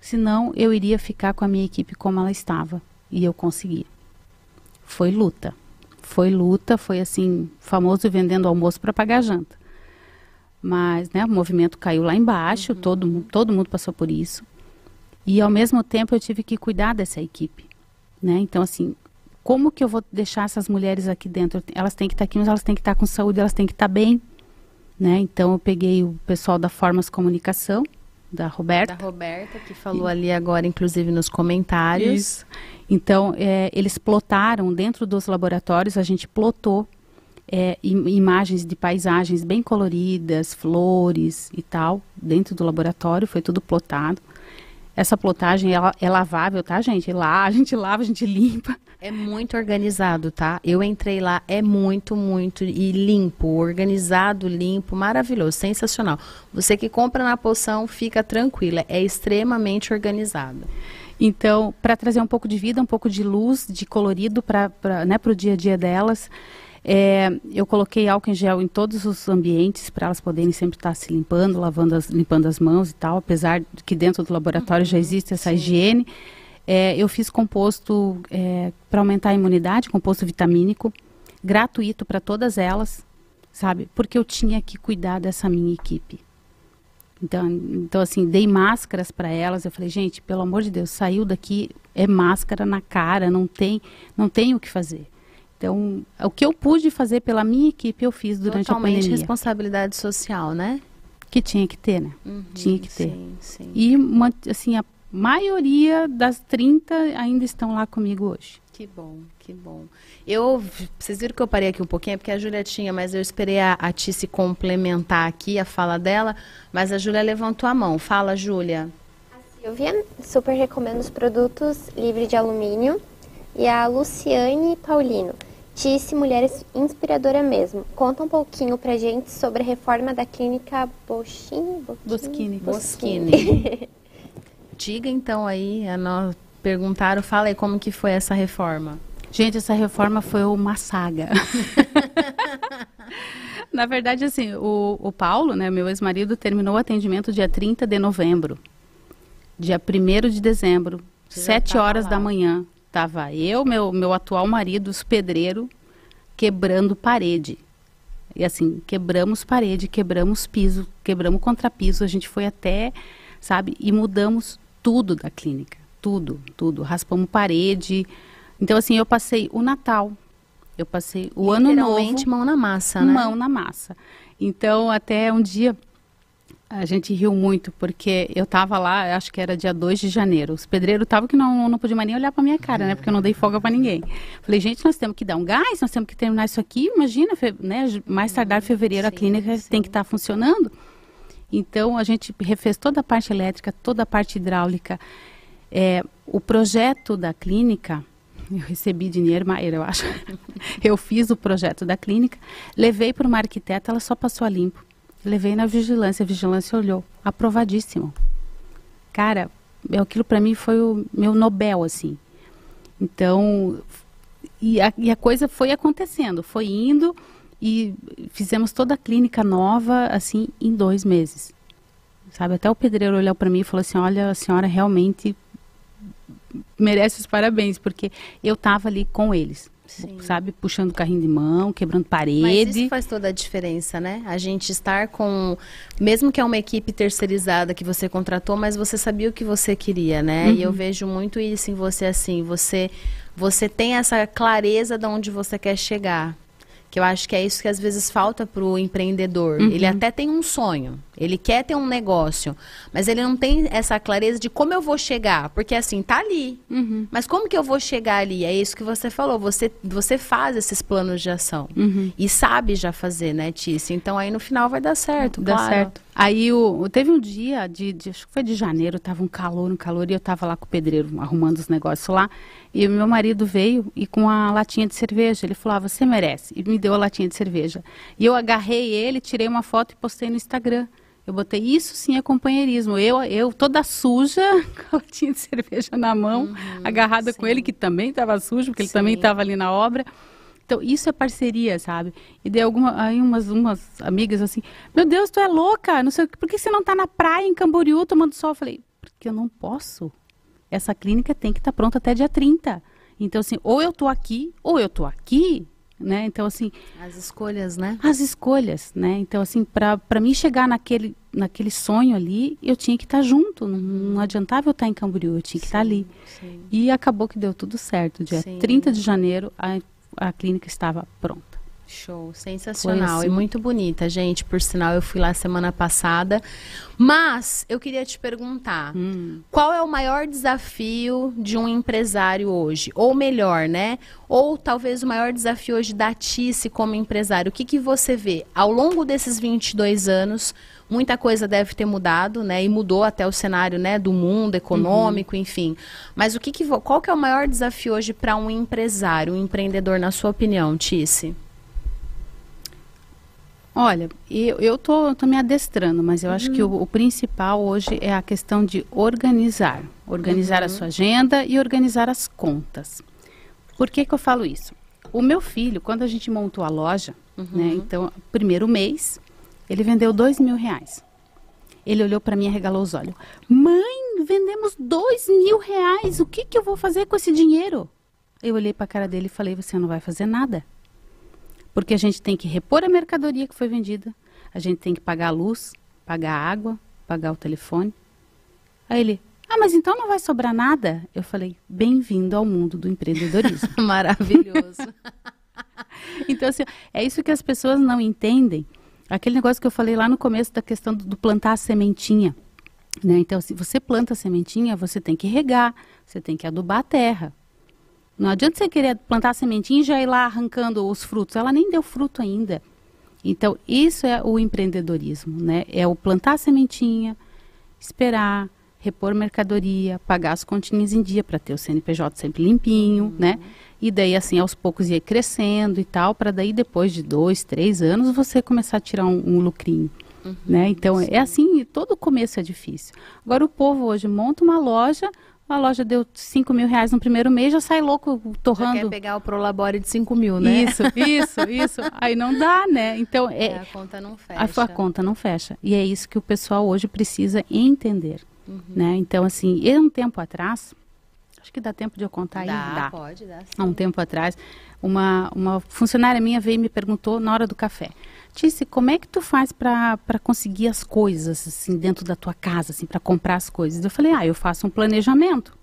senão eu iria ficar com a minha equipe como ela estava. E eu consegui. Foi luta. Foi luta, foi assim, famoso vendendo almoço para pagar janta. Mas, né, o movimento caiu lá embaixo, uhum. todo, todo mundo passou por isso. E ao mesmo tempo eu tive que cuidar dessa equipe, né? Então assim, como que eu vou deixar essas mulheres aqui dentro? Elas têm que estar aqui, mas elas têm que estar com saúde, elas têm que estar bem. Né? Então eu peguei o pessoal da Formas Comunicação, da Roberta. Da Roberta, que falou e... ali agora, inclusive, nos comentários. Isso. Então, é, eles plotaram dentro dos laboratórios, a gente plotou é, imagens de paisagens bem coloridas, flores e tal, dentro do laboratório, foi tudo plotado. Essa plotagem é, é lavável, tá, gente? Lá a gente lava, a gente limpa. É muito organizado, tá? Eu entrei lá, é muito, muito e limpo, organizado, limpo, maravilhoso, sensacional. Você que compra na poção, fica tranquila, é extremamente organizado. Então, para trazer um pouco de vida, um pouco de luz, de colorido para né, o dia a dia delas, é, eu coloquei álcool em gel em todos os ambientes para elas poderem sempre estar se limpando, lavando as, limpando as mãos e tal, apesar de que dentro do laboratório uhum, já existe essa sim. higiene. É, eu fiz composto é, para aumentar a imunidade, composto vitamínico, gratuito para todas elas, sabe? Porque eu tinha que cuidar dessa minha equipe. Então, então assim, dei máscaras para elas. Eu falei, gente, pelo amor de Deus, saiu daqui é máscara na cara, não tem, não tem o que fazer. Então, o que eu pude fazer pela minha equipe, eu fiz durante Totalmente a pandemia. responsabilidade social, né? Que tinha que ter, né? Uhum, tinha que ter. Sim, sim. E, uma, assim, a maioria das 30 ainda estão lá comigo hoje. Que bom, que bom. Eu, vocês viram que eu parei aqui um pouquinho, é porque a Júlia tinha, mas eu esperei a, a Ti se complementar aqui, a fala dela, mas a Júlia levantou a mão. Fala, Júlia. A Silvia, super recomendo os produtos livre de alumínio. E a Luciane Paulino. Tice, mulher inspiradora mesmo. Conta um pouquinho pra gente sobre a reforma da clínica Boschini. Boschini. Boschini. Boschini. Diga então aí, a nós perguntaram, fala aí como que foi essa reforma. Gente, essa reforma foi uma saga. Na verdade, assim, o, o Paulo, né, meu ex-marido, terminou o atendimento dia 30 de novembro. Dia 1 de dezembro, sete horas lá. da manhã, tava eu, meu, meu atual marido, os pedreiro, quebrando parede. E assim, quebramos parede, quebramos piso, quebramos contrapiso, a gente foi até, sabe, e mudamos tudo da clínica, tudo, tudo. Raspamos parede. Então, assim, eu passei o Natal, eu passei o ano novo. mão na massa, né? Mão na massa. Então, até um dia a gente riu muito, porque eu estava lá, acho que era dia 2 de janeiro. Os pedreiros estavam que não, não podiam nem olhar para minha cara, né? Porque eu não dei folga para ninguém. Falei, gente, nós temos que dar um gás, nós temos que terminar isso aqui. Imagina, né? Mais tardar fevereiro sim, a clínica sim. tem que estar tá funcionando. Então, a gente refez toda a parte elétrica, toda a parte hidráulica. É, o projeto da clínica, eu recebi dinheiro, Maíra, eu acho. eu fiz o projeto da clínica, levei para uma arquiteta, ela só passou a limpo. Levei na vigilância, a vigilância olhou, aprovadíssimo. Cara, aquilo para mim foi o meu Nobel, assim. Então, e a, e a coisa foi acontecendo, foi indo, e fizemos toda a clínica nova, assim, em dois meses. Sabe, até o pedreiro olhou para mim e falou assim, olha, a senhora realmente merece os parabéns, porque eu estava ali com eles. Sim. sabe? Puxando carrinho de mão, quebrando parede. Mas isso faz toda a diferença, né? A gente estar com, mesmo que é uma equipe terceirizada que você contratou, mas você sabia o que você queria, né? Uhum. E eu uhum. vejo muito isso em você assim, você você tem essa clareza de onde você quer chegar. Que eu acho que é isso que às vezes falta para o empreendedor. Uhum. Ele até tem um sonho, ele quer ter um negócio, mas ele não tem essa clareza de como eu vou chegar. Porque assim, tá ali. Uhum. Mas como que eu vou chegar ali? É isso que você falou. Você, você faz esses planos de ação. Uhum. E sabe já fazer, né, Tícia? Então aí no final vai dar certo. Dá claro. certo. Aí o, teve um dia, de, de, acho que foi de janeiro, tava um calor, um calor, e eu tava lá com o pedreiro arrumando os negócios lá. E o meu marido veio e com a latinha de cerveja, ele falou: ah, você merece. E me deu a latinha de cerveja. E eu agarrei ele, tirei uma foto e postei no Instagram. Eu botei isso sim é companheirismo. Eu, eu toda suja, com a latinha de cerveja na mão, uhum, agarrada sim. com ele, que também estava sujo, porque sim. ele também estava ali na obra. Então, isso é parceria, sabe? E dei alguma, aí umas, umas amigas assim, meu Deus, tu é louca, não sei por que você não está na praia em Camboriú tomando sol? Eu falei, porque eu não posso. Essa clínica tem que estar tá pronta até dia 30. Então, assim, ou eu estou aqui, ou eu estou aqui, né? Então, assim... As escolhas, né? As escolhas, né? Então, assim, para mim chegar naquele, naquele sonho ali, eu tinha que estar tá junto. Não, não adiantava eu estar tá em Camboriú, eu tinha que estar tá ali. Sim. E acabou que deu tudo certo. Dia sim. 30 de janeiro, a a clínica estava pronta. Show, sensacional assim. e muito bonita, gente. Por sinal, eu fui lá semana passada. Mas eu queria te perguntar: hum. qual é o maior desafio de um empresário hoje? Ou melhor, né? Ou talvez o maior desafio hoje da Tice como empresário. O que, que você vê ao longo desses 22 anos? Muita coisa deve ter mudado, né? E mudou até o cenário, né, do mundo econômico, uhum. enfim. Mas o que, que qual que é o maior desafio hoje para um empresário, um empreendedor, na sua opinião, Tice? Olha, eu, eu tô, tô me adestrando, mas eu uhum. acho que o, o, principal hoje é a questão de organizar. Organizar uhum. a sua agenda e organizar as contas. Por que, que eu falo isso? O meu filho, quando a gente montou a loja, uhum. né, então, primeiro mês, ele vendeu dois mil reais. Ele olhou para mim e regalou os olhos. Mãe, vendemos dois mil reais. O que, que eu vou fazer com esse dinheiro? Eu olhei para a cara dele e falei: Você não vai fazer nada. Porque a gente tem que repor a mercadoria que foi vendida, a gente tem que pagar a luz, pagar a água, pagar o telefone. Aí ele: Ah, mas então não vai sobrar nada? Eu falei: Bem-vindo ao mundo do empreendedorismo. Maravilhoso. então, assim, é isso que as pessoas não entendem Aquele negócio que eu falei lá no começo da questão do, do plantar a sementinha. Né? Então, se você planta a sementinha, você tem que regar, você tem que adubar a terra. Não adianta você querer plantar a sementinha e já ir lá arrancando os frutos. Ela nem deu fruto ainda. Então, isso é o empreendedorismo, né? É o plantar a sementinha, esperar, repor mercadoria, pagar as continhas em dia para ter o CNPJ sempre limpinho, uhum. né? E daí, assim, aos poucos ia crescendo e tal, para daí, depois de dois, três anos, você começar a tirar um, um lucrinho. Uhum, né? Então, sim. é assim, todo começo é difícil. Agora, o povo hoje monta uma loja, a loja deu 5 mil reais no primeiro mês, já sai louco torrando. Já quer pegar o Prolabore de 5 mil, né? Isso, isso, isso. Aí não dá, né? Então, é, é, a conta não fecha. A, a conta não fecha. E é isso que o pessoal hoje precisa entender. Uhum. Né? Então, assim, e um tempo atrás, Acho que dá tempo de eu contar dá, aí? Dá, pode, dá. Sim. Há um tempo atrás, uma, uma funcionária minha veio e me perguntou na hora do café. Tice, como é que tu faz para conseguir as coisas, assim, dentro da tua casa, assim, para comprar as coisas? Eu falei, ah, eu faço um planejamento.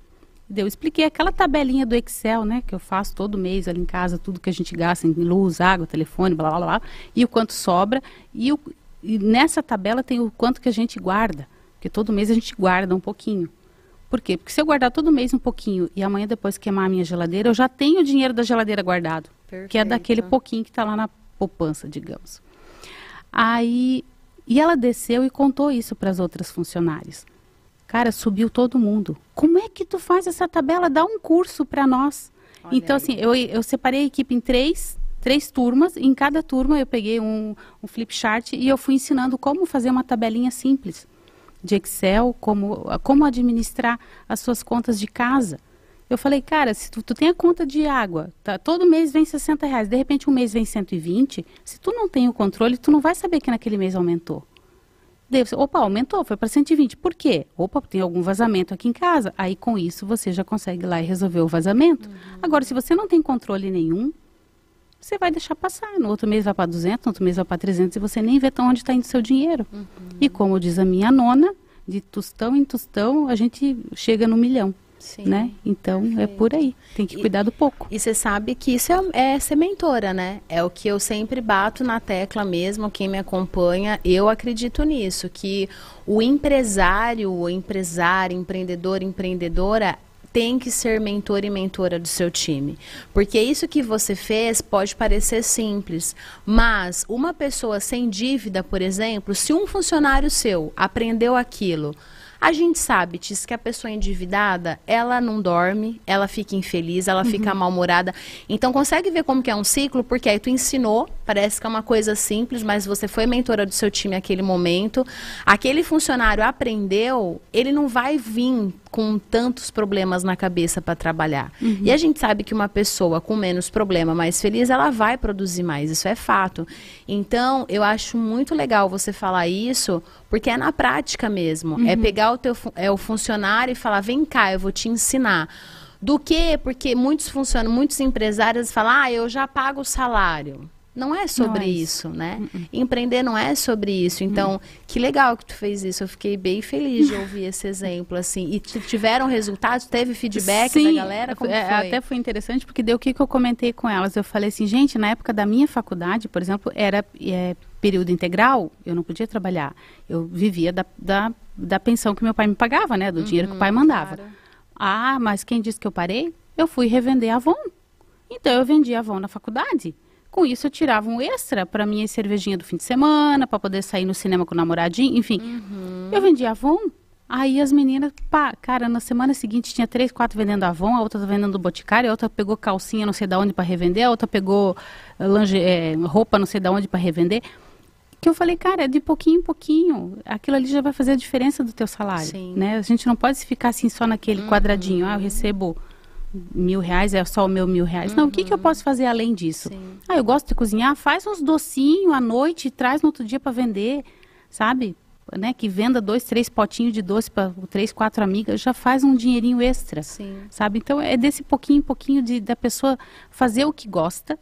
Eu expliquei aquela tabelinha do Excel, né, que eu faço todo mês ali em casa, tudo que a gente gasta em luz, água, telefone, blá, blá, blá, e o quanto sobra. E, o, e nessa tabela tem o quanto que a gente guarda, porque todo mês a gente guarda um pouquinho. Por quê? Porque se eu guardar todo mês um pouquinho e amanhã depois queimar a minha geladeira, eu já tenho o dinheiro da geladeira guardado. Perfeito. Que é daquele pouquinho que está lá na poupança, digamos. Aí, e ela desceu e contou isso para as outras funcionárias. Cara, subiu todo mundo. Como é que tu faz essa tabela? Dá um curso para nós. Olha então, aí. assim, eu, eu separei a equipe em três, três turmas. E em cada turma eu peguei um, um flip chart e eu fui ensinando como fazer uma tabelinha simples de Excel, como, como administrar as suas contas de casa. Eu falei, cara, se tu, tu tem a conta de água, tá, todo mês vem 60 reais, de repente um mês vem 120, se tu não tem o controle, tu não vai saber que naquele mês aumentou. Daí você, opa, aumentou, foi para 120. Por quê? Opa, tem algum vazamento aqui em casa. Aí com isso você já consegue ir lá e resolver o vazamento. Uhum. Agora, se você não tem controle nenhum, você vai deixar passar. No outro mês vai para 200, no outro mês vai para 300 e você nem vê tão onde está indo seu dinheiro. Uhum. E como diz a minha nona, de tostão em tostão a gente chega no milhão. Sim, né? Então perfeito. é por aí, tem que cuidar do pouco. E você sabe que isso é, é ser mentora, né? É o que eu sempre bato na tecla mesmo, quem me acompanha, eu acredito nisso, que o empresário, o empresário, empreendedor, empreendedora tem que ser mentor e mentora do seu time. Porque isso que você fez pode parecer simples, mas uma pessoa sem dívida, por exemplo, se um funcionário seu aprendeu aquilo, a gente sabe, Tis, que a pessoa endividada, ela não dorme, ela fica infeliz, ela uhum. fica mal-humorada. Então, consegue ver como que é um ciclo? Porque aí tu ensinou, parece que é uma coisa simples, mas você foi mentora do seu time naquele momento. Aquele funcionário aprendeu, ele não vai vir com tantos problemas na cabeça para trabalhar. Uhum. E a gente sabe que uma pessoa com menos problema, mais feliz, ela vai produzir mais, isso é fato. Então, eu acho muito legal você falar isso, porque é na prática mesmo. É uhum. É pegar o teu é o funcionário e falar: "Vem cá, eu vou te ensinar". Do que? Porque muitos funcionam, muitos empresários falam: "Ah, eu já pago o salário". Não é sobre não é isso. isso. né? Uh -uh. Empreender não é sobre isso. Então, uh que legal que tu fez isso. Eu fiquei bem feliz de ouvir esse exemplo, assim. E tiveram resultados? Teve feedback Sim, da galera? Como é, foi? Até foi interessante, porque deu o que, que eu comentei com elas. Eu falei assim, gente, na época da minha faculdade, por exemplo, era é, período integral, eu não podia trabalhar. Eu vivia da, da, da pensão que meu pai me pagava, né? Do dinheiro que o pai uhum, mandava. Claro. Ah, mas quem disse que eu parei? Eu fui revender Avon. Então, eu vendi Avon na faculdade. Com isso, eu tirava um extra para minha cervejinha do fim de semana, para poder sair no cinema com o namoradinho, enfim. Uhum. Eu vendia Avon. Aí as meninas, pá, cara, na semana seguinte tinha três, quatro vendendo Avon, a outra vendendo Boticário, a outra pegou calcinha não sei de onde para revender, a outra pegou eh, lange, é, roupa não sei de onde para revender. Que eu falei, cara, é de pouquinho em pouquinho. Aquilo ali já vai fazer a diferença do teu salário, Sim. né? A gente não pode ficar assim só naquele uhum. quadradinho, ah, eu recebo mil reais, é só o meu mil reais. Uhum. Não, o que, que eu uhum. posso fazer além disso? Sim. Ah, eu gosto de cozinhar, faz uns docinhos à noite e traz no outro dia para vender, sabe? Né, que venda dois, três potinhos de doce para três, quatro amigas, já faz um dinheirinho extra, Sim. sabe? Então é desse pouquinho, pouquinho de da pessoa fazer o que gosta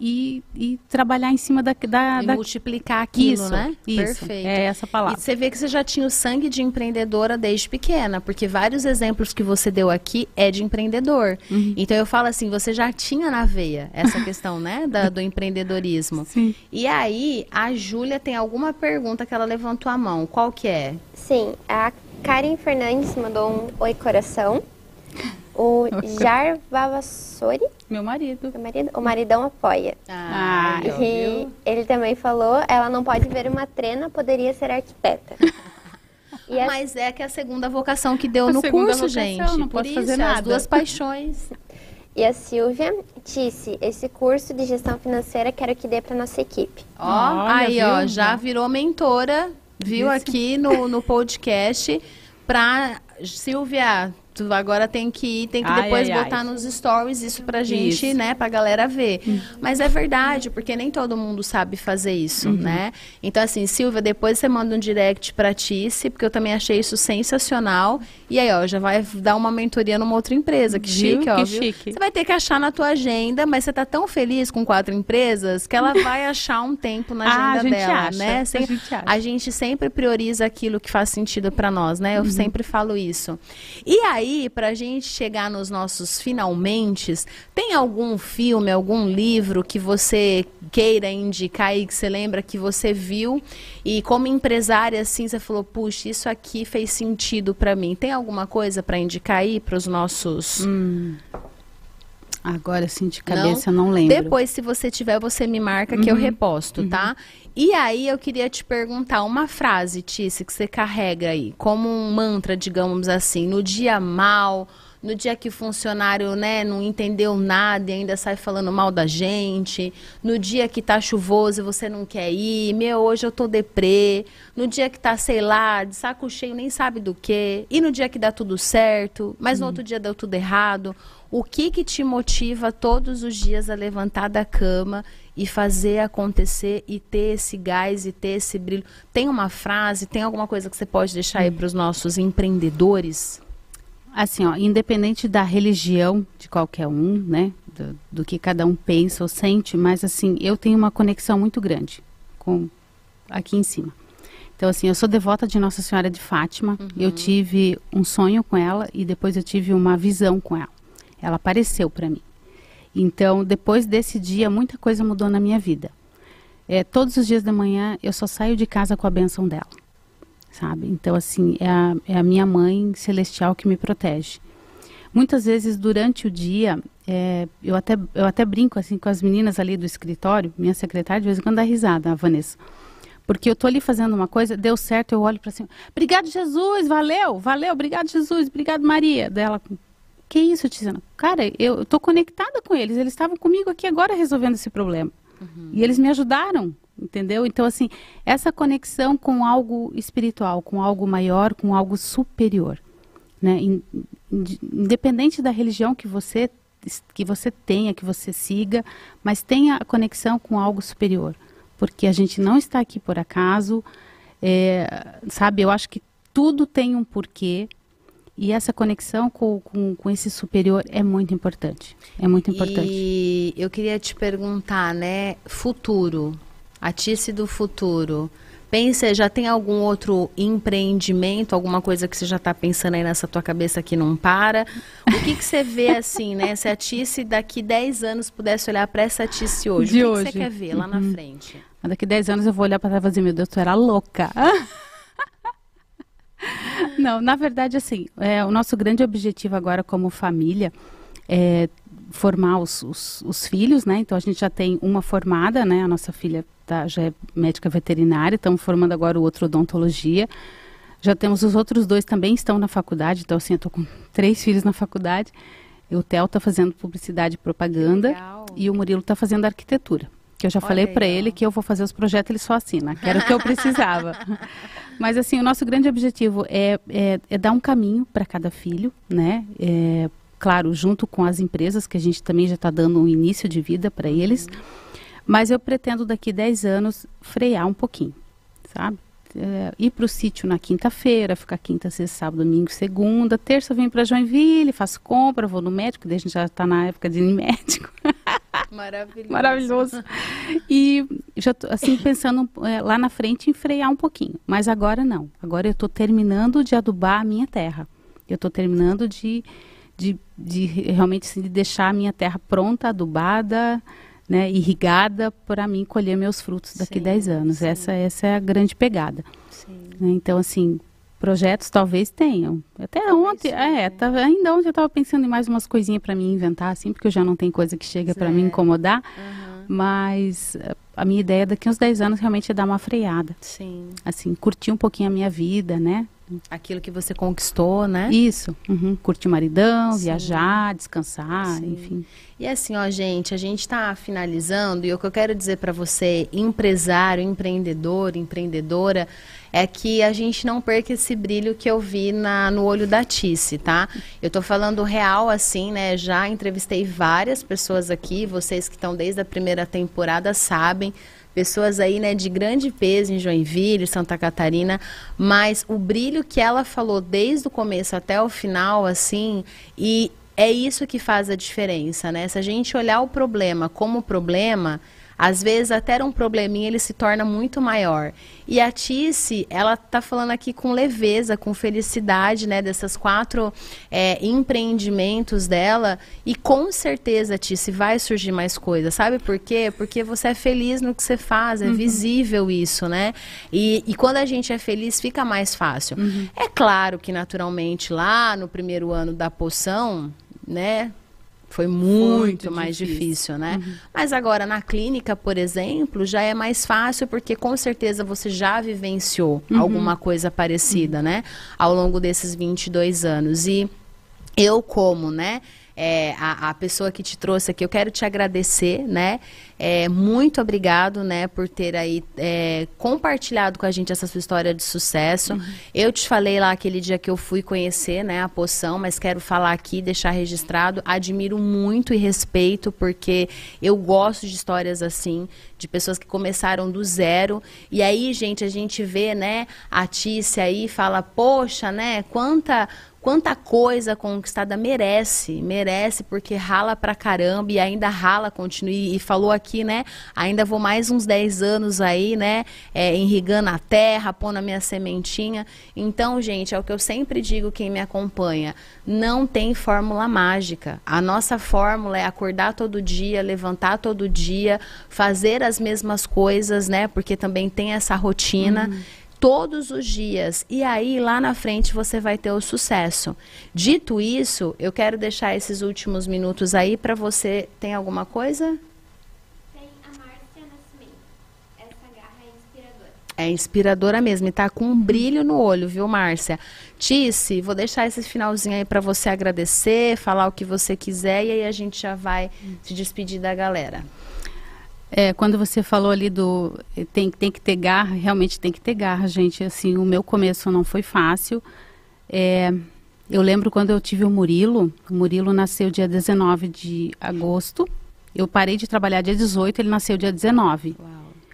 e, e trabalhar em cima da, da, e da... multiplicar aquilo, isso, né? Isso, Perfeito. É essa palavra. E você vê que você já tinha o sangue de empreendedora desde pequena, porque vários exemplos que você deu aqui é de empreendedor. Uhum. Então eu falo assim, você já tinha na veia essa questão, né, da, do empreendedorismo. Sim. E aí a Júlia tem alguma pergunta que ela levantou a mão. Qual que é? Sim, a Karen Fernandes mandou um oi coração. O Jar Vavassori. Meu marido. Meu marido. O maridão apoia. Ah, e ele também falou, ela não pode ver uma trena, poderia ser arquiteta. A... Mas é que é a segunda vocação que deu a no curso, vocação, gente. Não pode fazer nada. As duas paixões. E a Silvia disse, esse curso de gestão financeira quero que dê para nossa equipe. Ó, aí viu? ó, já virou mentora, viu Isso. aqui no, no podcast para Silvia, tu agora tem que ir, tem que ai, depois ai, botar ai. nos stories isso pra gente, isso. né, pra galera ver. Uhum. Mas é verdade, porque nem todo mundo sabe fazer isso, uhum. né? Então, assim, Silvia, depois você manda um direct pra Tice, porque eu também achei isso sensacional. E aí, ó, já vai dar uma mentoria numa outra empresa. Que viu? chique, ó. Que viu? chique. Você vai ter que achar na tua agenda, mas você tá tão feliz com quatro empresas que ela vai achar um tempo na ah, agenda ah, dela, acha. né? Sem, a, gente acha. a gente sempre prioriza aquilo que faz sentido para nós, né? Eu uhum. sempre falo isso. E aí, aí, para a gente chegar nos nossos finalmente, tem algum filme, algum livro que você queira indicar aí, que você lembra que você viu e como empresária, assim, você falou, puxa, isso aqui fez sentido para mim. Tem alguma coisa para indicar aí para os nossos... Hum. Agora, assim, de cabeça, não? eu não lembro. Depois, se você tiver, você me marca uhum. que eu uhum. reposto, uhum. tá? E aí, eu queria te perguntar uma frase, Tice, que você carrega aí, como um mantra, digamos assim, no dia mal, no dia que o funcionário né, não entendeu nada e ainda sai falando mal da gente, no dia que tá chuvoso e você não quer ir, meu, hoje eu tô deprê, no dia que tá, sei lá, de saco cheio, nem sabe do que, e no dia que dá tudo certo, mas no uhum. outro dia deu tudo errado. O que que te motiva todos os dias a levantar da cama e fazer acontecer e ter esse gás e ter esse brilho. Tem uma frase, tem alguma coisa que você pode deixar aí hum. para os nossos empreendedores? Assim, ó, independente da religião de qualquer um, né, do, do, que cada um pensa ou sente, mas assim, eu tenho uma conexão muito grande com aqui em cima. Então, assim, eu sou devota de Nossa Senhora de Fátima. Uhum. Eu tive um sonho com ela e depois eu tive uma visão com ela. Ela apareceu para mim. Então, depois desse dia, muita coisa mudou na minha vida. É, todos os dias da manhã, eu só saio de casa com a benção dela, sabe? Então, assim, é a, é a minha mãe celestial que me protege. Muitas vezes, durante o dia, é, eu, até, eu até brinco, assim, com as meninas ali do escritório, minha secretária, de vez em quando dá risada, a Vanessa. Porque eu tô ali fazendo uma coisa, deu certo, eu olho para cima. Obrigado, Jesus, valeu, valeu, obrigado, Jesus, obrigado, Maria. Dela, que isso, Tiziana? Cara, eu estou conectada com eles. Eles estavam comigo aqui agora resolvendo esse problema. Uhum. E eles me ajudaram, entendeu? Então, assim, essa conexão com algo espiritual, com algo maior, com algo superior. Né? Independente da religião que você, que você tenha, que você siga, mas tenha a conexão com algo superior. Porque a gente não está aqui por acaso. É, sabe, eu acho que tudo tem um porquê e essa conexão com, com, com, esse superior é muito importante. É muito importante. E eu queria te perguntar, né? Futuro, a Tice do futuro. Pensa, já tem algum outro empreendimento, alguma coisa que você já está pensando aí nessa tua cabeça que não para? O que, que você vê assim, né? Se a Tice daqui 10 anos pudesse olhar para essa Tice hoje, De o que, hoje. que você quer ver lá uhum. na frente? Daqui 10 anos eu vou olhar para trás e dizer, meu Deus, tu era louca. Não, na verdade, assim, é, o nosso grande objetivo agora como família é formar os, os, os, filhos, né? Então a gente já tem uma formada, né? A nossa filha tá, já é médica veterinária, estamos formando agora o outro odontologia. Já temos os outros dois também estão na faculdade, então assim, eu tô com três filhos na faculdade. O Theo está fazendo publicidade e propaganda e o Murilo está fazendo arquitetura. Que eu já Olha falei para ele que eu vou fazer os projetos, ele só assina, que era o que eu precisava. Mas assim, o nosso grande objetivo é, é, é dar um caminho para cada filho, né? É, claro, junto com as empresas, que a gente também já está dando um início de vida para eles. Mas eu pretendo daqui 10 anos frear um pouquinho, sabe? É, ir para o sítio na quinta-feira, ficar quinta, sexta, sábado, domingo, segunda. Terça eu venho para Joinville, faço compra, vou no médico, desde a gente já está na época de ir médico. Maravilhoso. Maravilhoso. E já tô, assim, pensando é, lá na frente em frear um pouquinho. Mas agora não. Agora eu estou terminando de adubar a minha terra. Eu estou terminando de, de, de realmente assim, de deixar a minha terra pronta, adubada, né, irrigada para mim colher meus frutos daqui sim, 10 anos. Essa, essa é a grande pegada. Né, então, assim, projetos talvez tenham. Até talvez ontem, sim, é, tá, ainda ontem eu estava pensando em mais umas coisinhas para mim inventar, assim, porque eu já não tenho coisa que chega para me incomodar. Uhum. Mas eh, a minha ideia daqui uns 10 anos realmente é dar uma freada. Sim. Assim, curtir um pouquinho a minha vida, né? Aquilo que você conquistou, né? Isso. Uhum. Curtir o maridão, Sim. viajar, descansar, Sim. enfim. E assim, ó, gente, a gente está finalizando e o que eu quero dizer para você, empresário, empreendedor, empreendedora, é que a gente não perca esse brilho que eu vi na, no olho da Tice, tá? Eu tô falando real assim, né? Já entrevistei várias pessoas aqui, vocês que estão desde a primeira temporada sabem pessoas aí, né, de grande peso em Joinville, Santa Catarina, mas o brilho que ela falou desde o começo até o final, assim, e é isso que faz a diferença, né? Se a gente olhar o problema como problema, às vezes até um probleminha ele se torna muito maior. E a Tice, ela tá falando aqui com leveza, com felicidade, né, dessas quatro é, empreendimentos dela. E com certeza, Tice, vai surgir mais coisas. Sabe por quê? Porque você é feliz no que você faz, é uhum. visível isso, né? E, e, quando a gente é feliz, fica mais fácil. Uhum. É claro que naturalmente lá no primeiro ano da poção, né? Foi muito, muito mais difícil, difícil né? Uhum. Mas agora na clínica, por exemplo, já é mais fácil porque com certeza você já vivenciou uhum. alguma coisa parecida, uhum. né? Ao longo desses 22 anos. E eu como, né? É, a, a, pessoa que te trouxe aqui. Eu quero te agradecer, né? É, muito obrigado, né, por ter aí é, compartilhado com a gente essa sua história de sucesso. Uhum. Eu te falei lá aquele dia que eu fui conhecer, né, a poção, mas quero falar aqui, deixar registrado. Admiro muito e respeito, porque eu gosto de histórias assim, de pessoas que começaram do zero. E aí, gente, a gente vê, né, a Tícia aí fala, poxa, né, quanta quanta coisa conquistada merece, merece porque rala pra caramba e ainda rala, continue, e falou aqui, né, ainda vou mais uns 10 anos aí, né, é, irrigando a terra, pondo a minha sementinha. Então, gente, é o que eu sempre digo quem me acompanha, não tem fórmula mágica. A nossa fórmula é acordar todo dia, levantar todo dia, fazer as mesmas coisas, né, porque também tem essa rotina. Uhum todos os dias. E aí, lá na frente, você vai ter o sucesso. Dito isso, eu quero deixar esses últimos minutos aí para você. Tem alguma coisa? Tem a Márcia Nascimento. Essa garra é inspiradora. É inspiradora mesmo. E tá com um brilho no olho, viu, Márcia? Tice, vou deixar esse finalzinho aí para você agradecer, falar o que você quiser e aí a gente já vai se despedir da galera. É, quando você falou ali do tem, tem que ter garra, realmente tem que ter garra, gente. Assim, o meu começo não foi fácil. É, eu lembro quando eu tive o Murilo. O Murilo nasceu dia 19 de agosto. Eu parei de trabalhar dia 18, ele nasceu dia 19. Uau.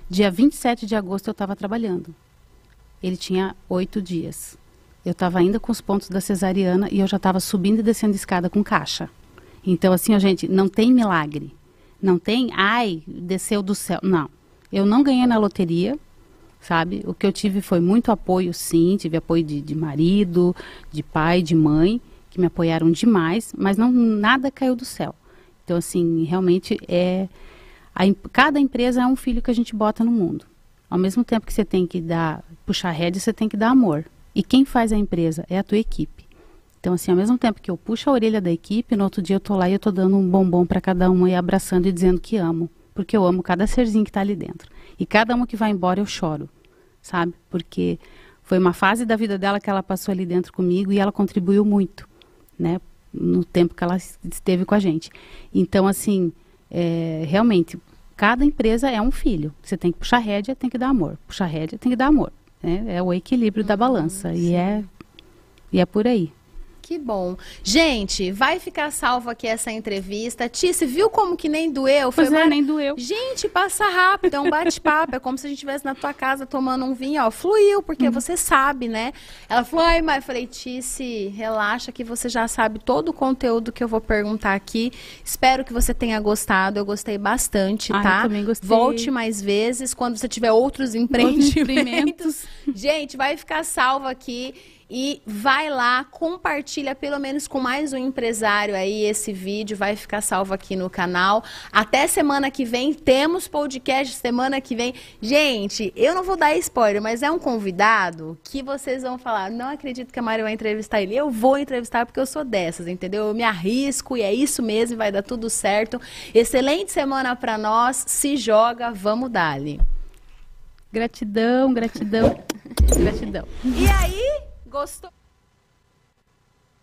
Dia 27 de agosto eu estava trabalhando. Ele tinha oito dias. Eu estava ainda com os pontos da cesariana e eu já estava subindo e descendo escada com caixa. Então, assim, a gente, não tem milagre. Não tem, ai, desceu do céu. Não. Eu não ganhei na loteria, sabe? O que eu tive foi muito apoio, sim. Tive apoio de, de marido, de pai, de mãe, que me apoiaram demais, mas não nada caiu do céu. Então, assim, realmente é. A, cada empresa é um filho que a gente bota no mundo. Ao mesmo tempo que você tem que dar, puxar rédea, você tem que dar amor. E quem faz a empresa é a tua equipe. Então, assim, ao mesmo tempo que eu puxo a orelha da equipe, no outro dia eu tô lá e eu tô dando um bombom para cada uma e abraçando e dizendo que amo. Porque eu amo cada serzinho que está ali dentro. E cada uma que vai embora eu choro, sabe? Porque foi uma fase da vida dela que ela passou ali dentro comigo e ela contribuiu muito, né? No tempo que ela esteve com a gente. Então, assim, é, realmente, cada empresa é um filho. Você tem que puxar rédea, tem que dar amor. Puxar rédea, tem que dar amor. Né? É o equilíbrio da uhum, balança. e é, e é por aí. Que bom. Gente, vai ficar salvo aqui essa entrevista. Tice, viu como que nem doeu? Foi pois é, nem doeu. Gente, passa rápido, é um bate-papo. é como se a gente estivesse na tua casa tomando um vinho, ó. Fluiu, porque uhum. você sabe, né? Ela falou, ai, mas eu falei, Tice, relaxa que você já sabe todo o conteúdo que eu vou perguntar aqui. Espero que você tenha gostado. Eu gostei bastante, ai, tá? Eu também gostei. Volte mais vezes quando você tiver outros empreendimentos. gente, vai ficar salvo aqui. E vai lá, compartilha pelo menos com mais um empresário aí esse vídeo, vai ficar salvo aqui no canal. Até semana que vem, temos podcast semana que vem. Gente, eu não vou dar spoiler, mas é um convidado que vocês vão falar, não acredito que a Mari vai entrevistar ele. Eu vou entrevistar porque eu sou dessas, entendeu? Eu me arrisco e é isso mesmo, vai dar tudo certo. Excelente semana para nós, se joga, vamos dali. Gratidão, gratidão, gratidão. E aí? Gostou?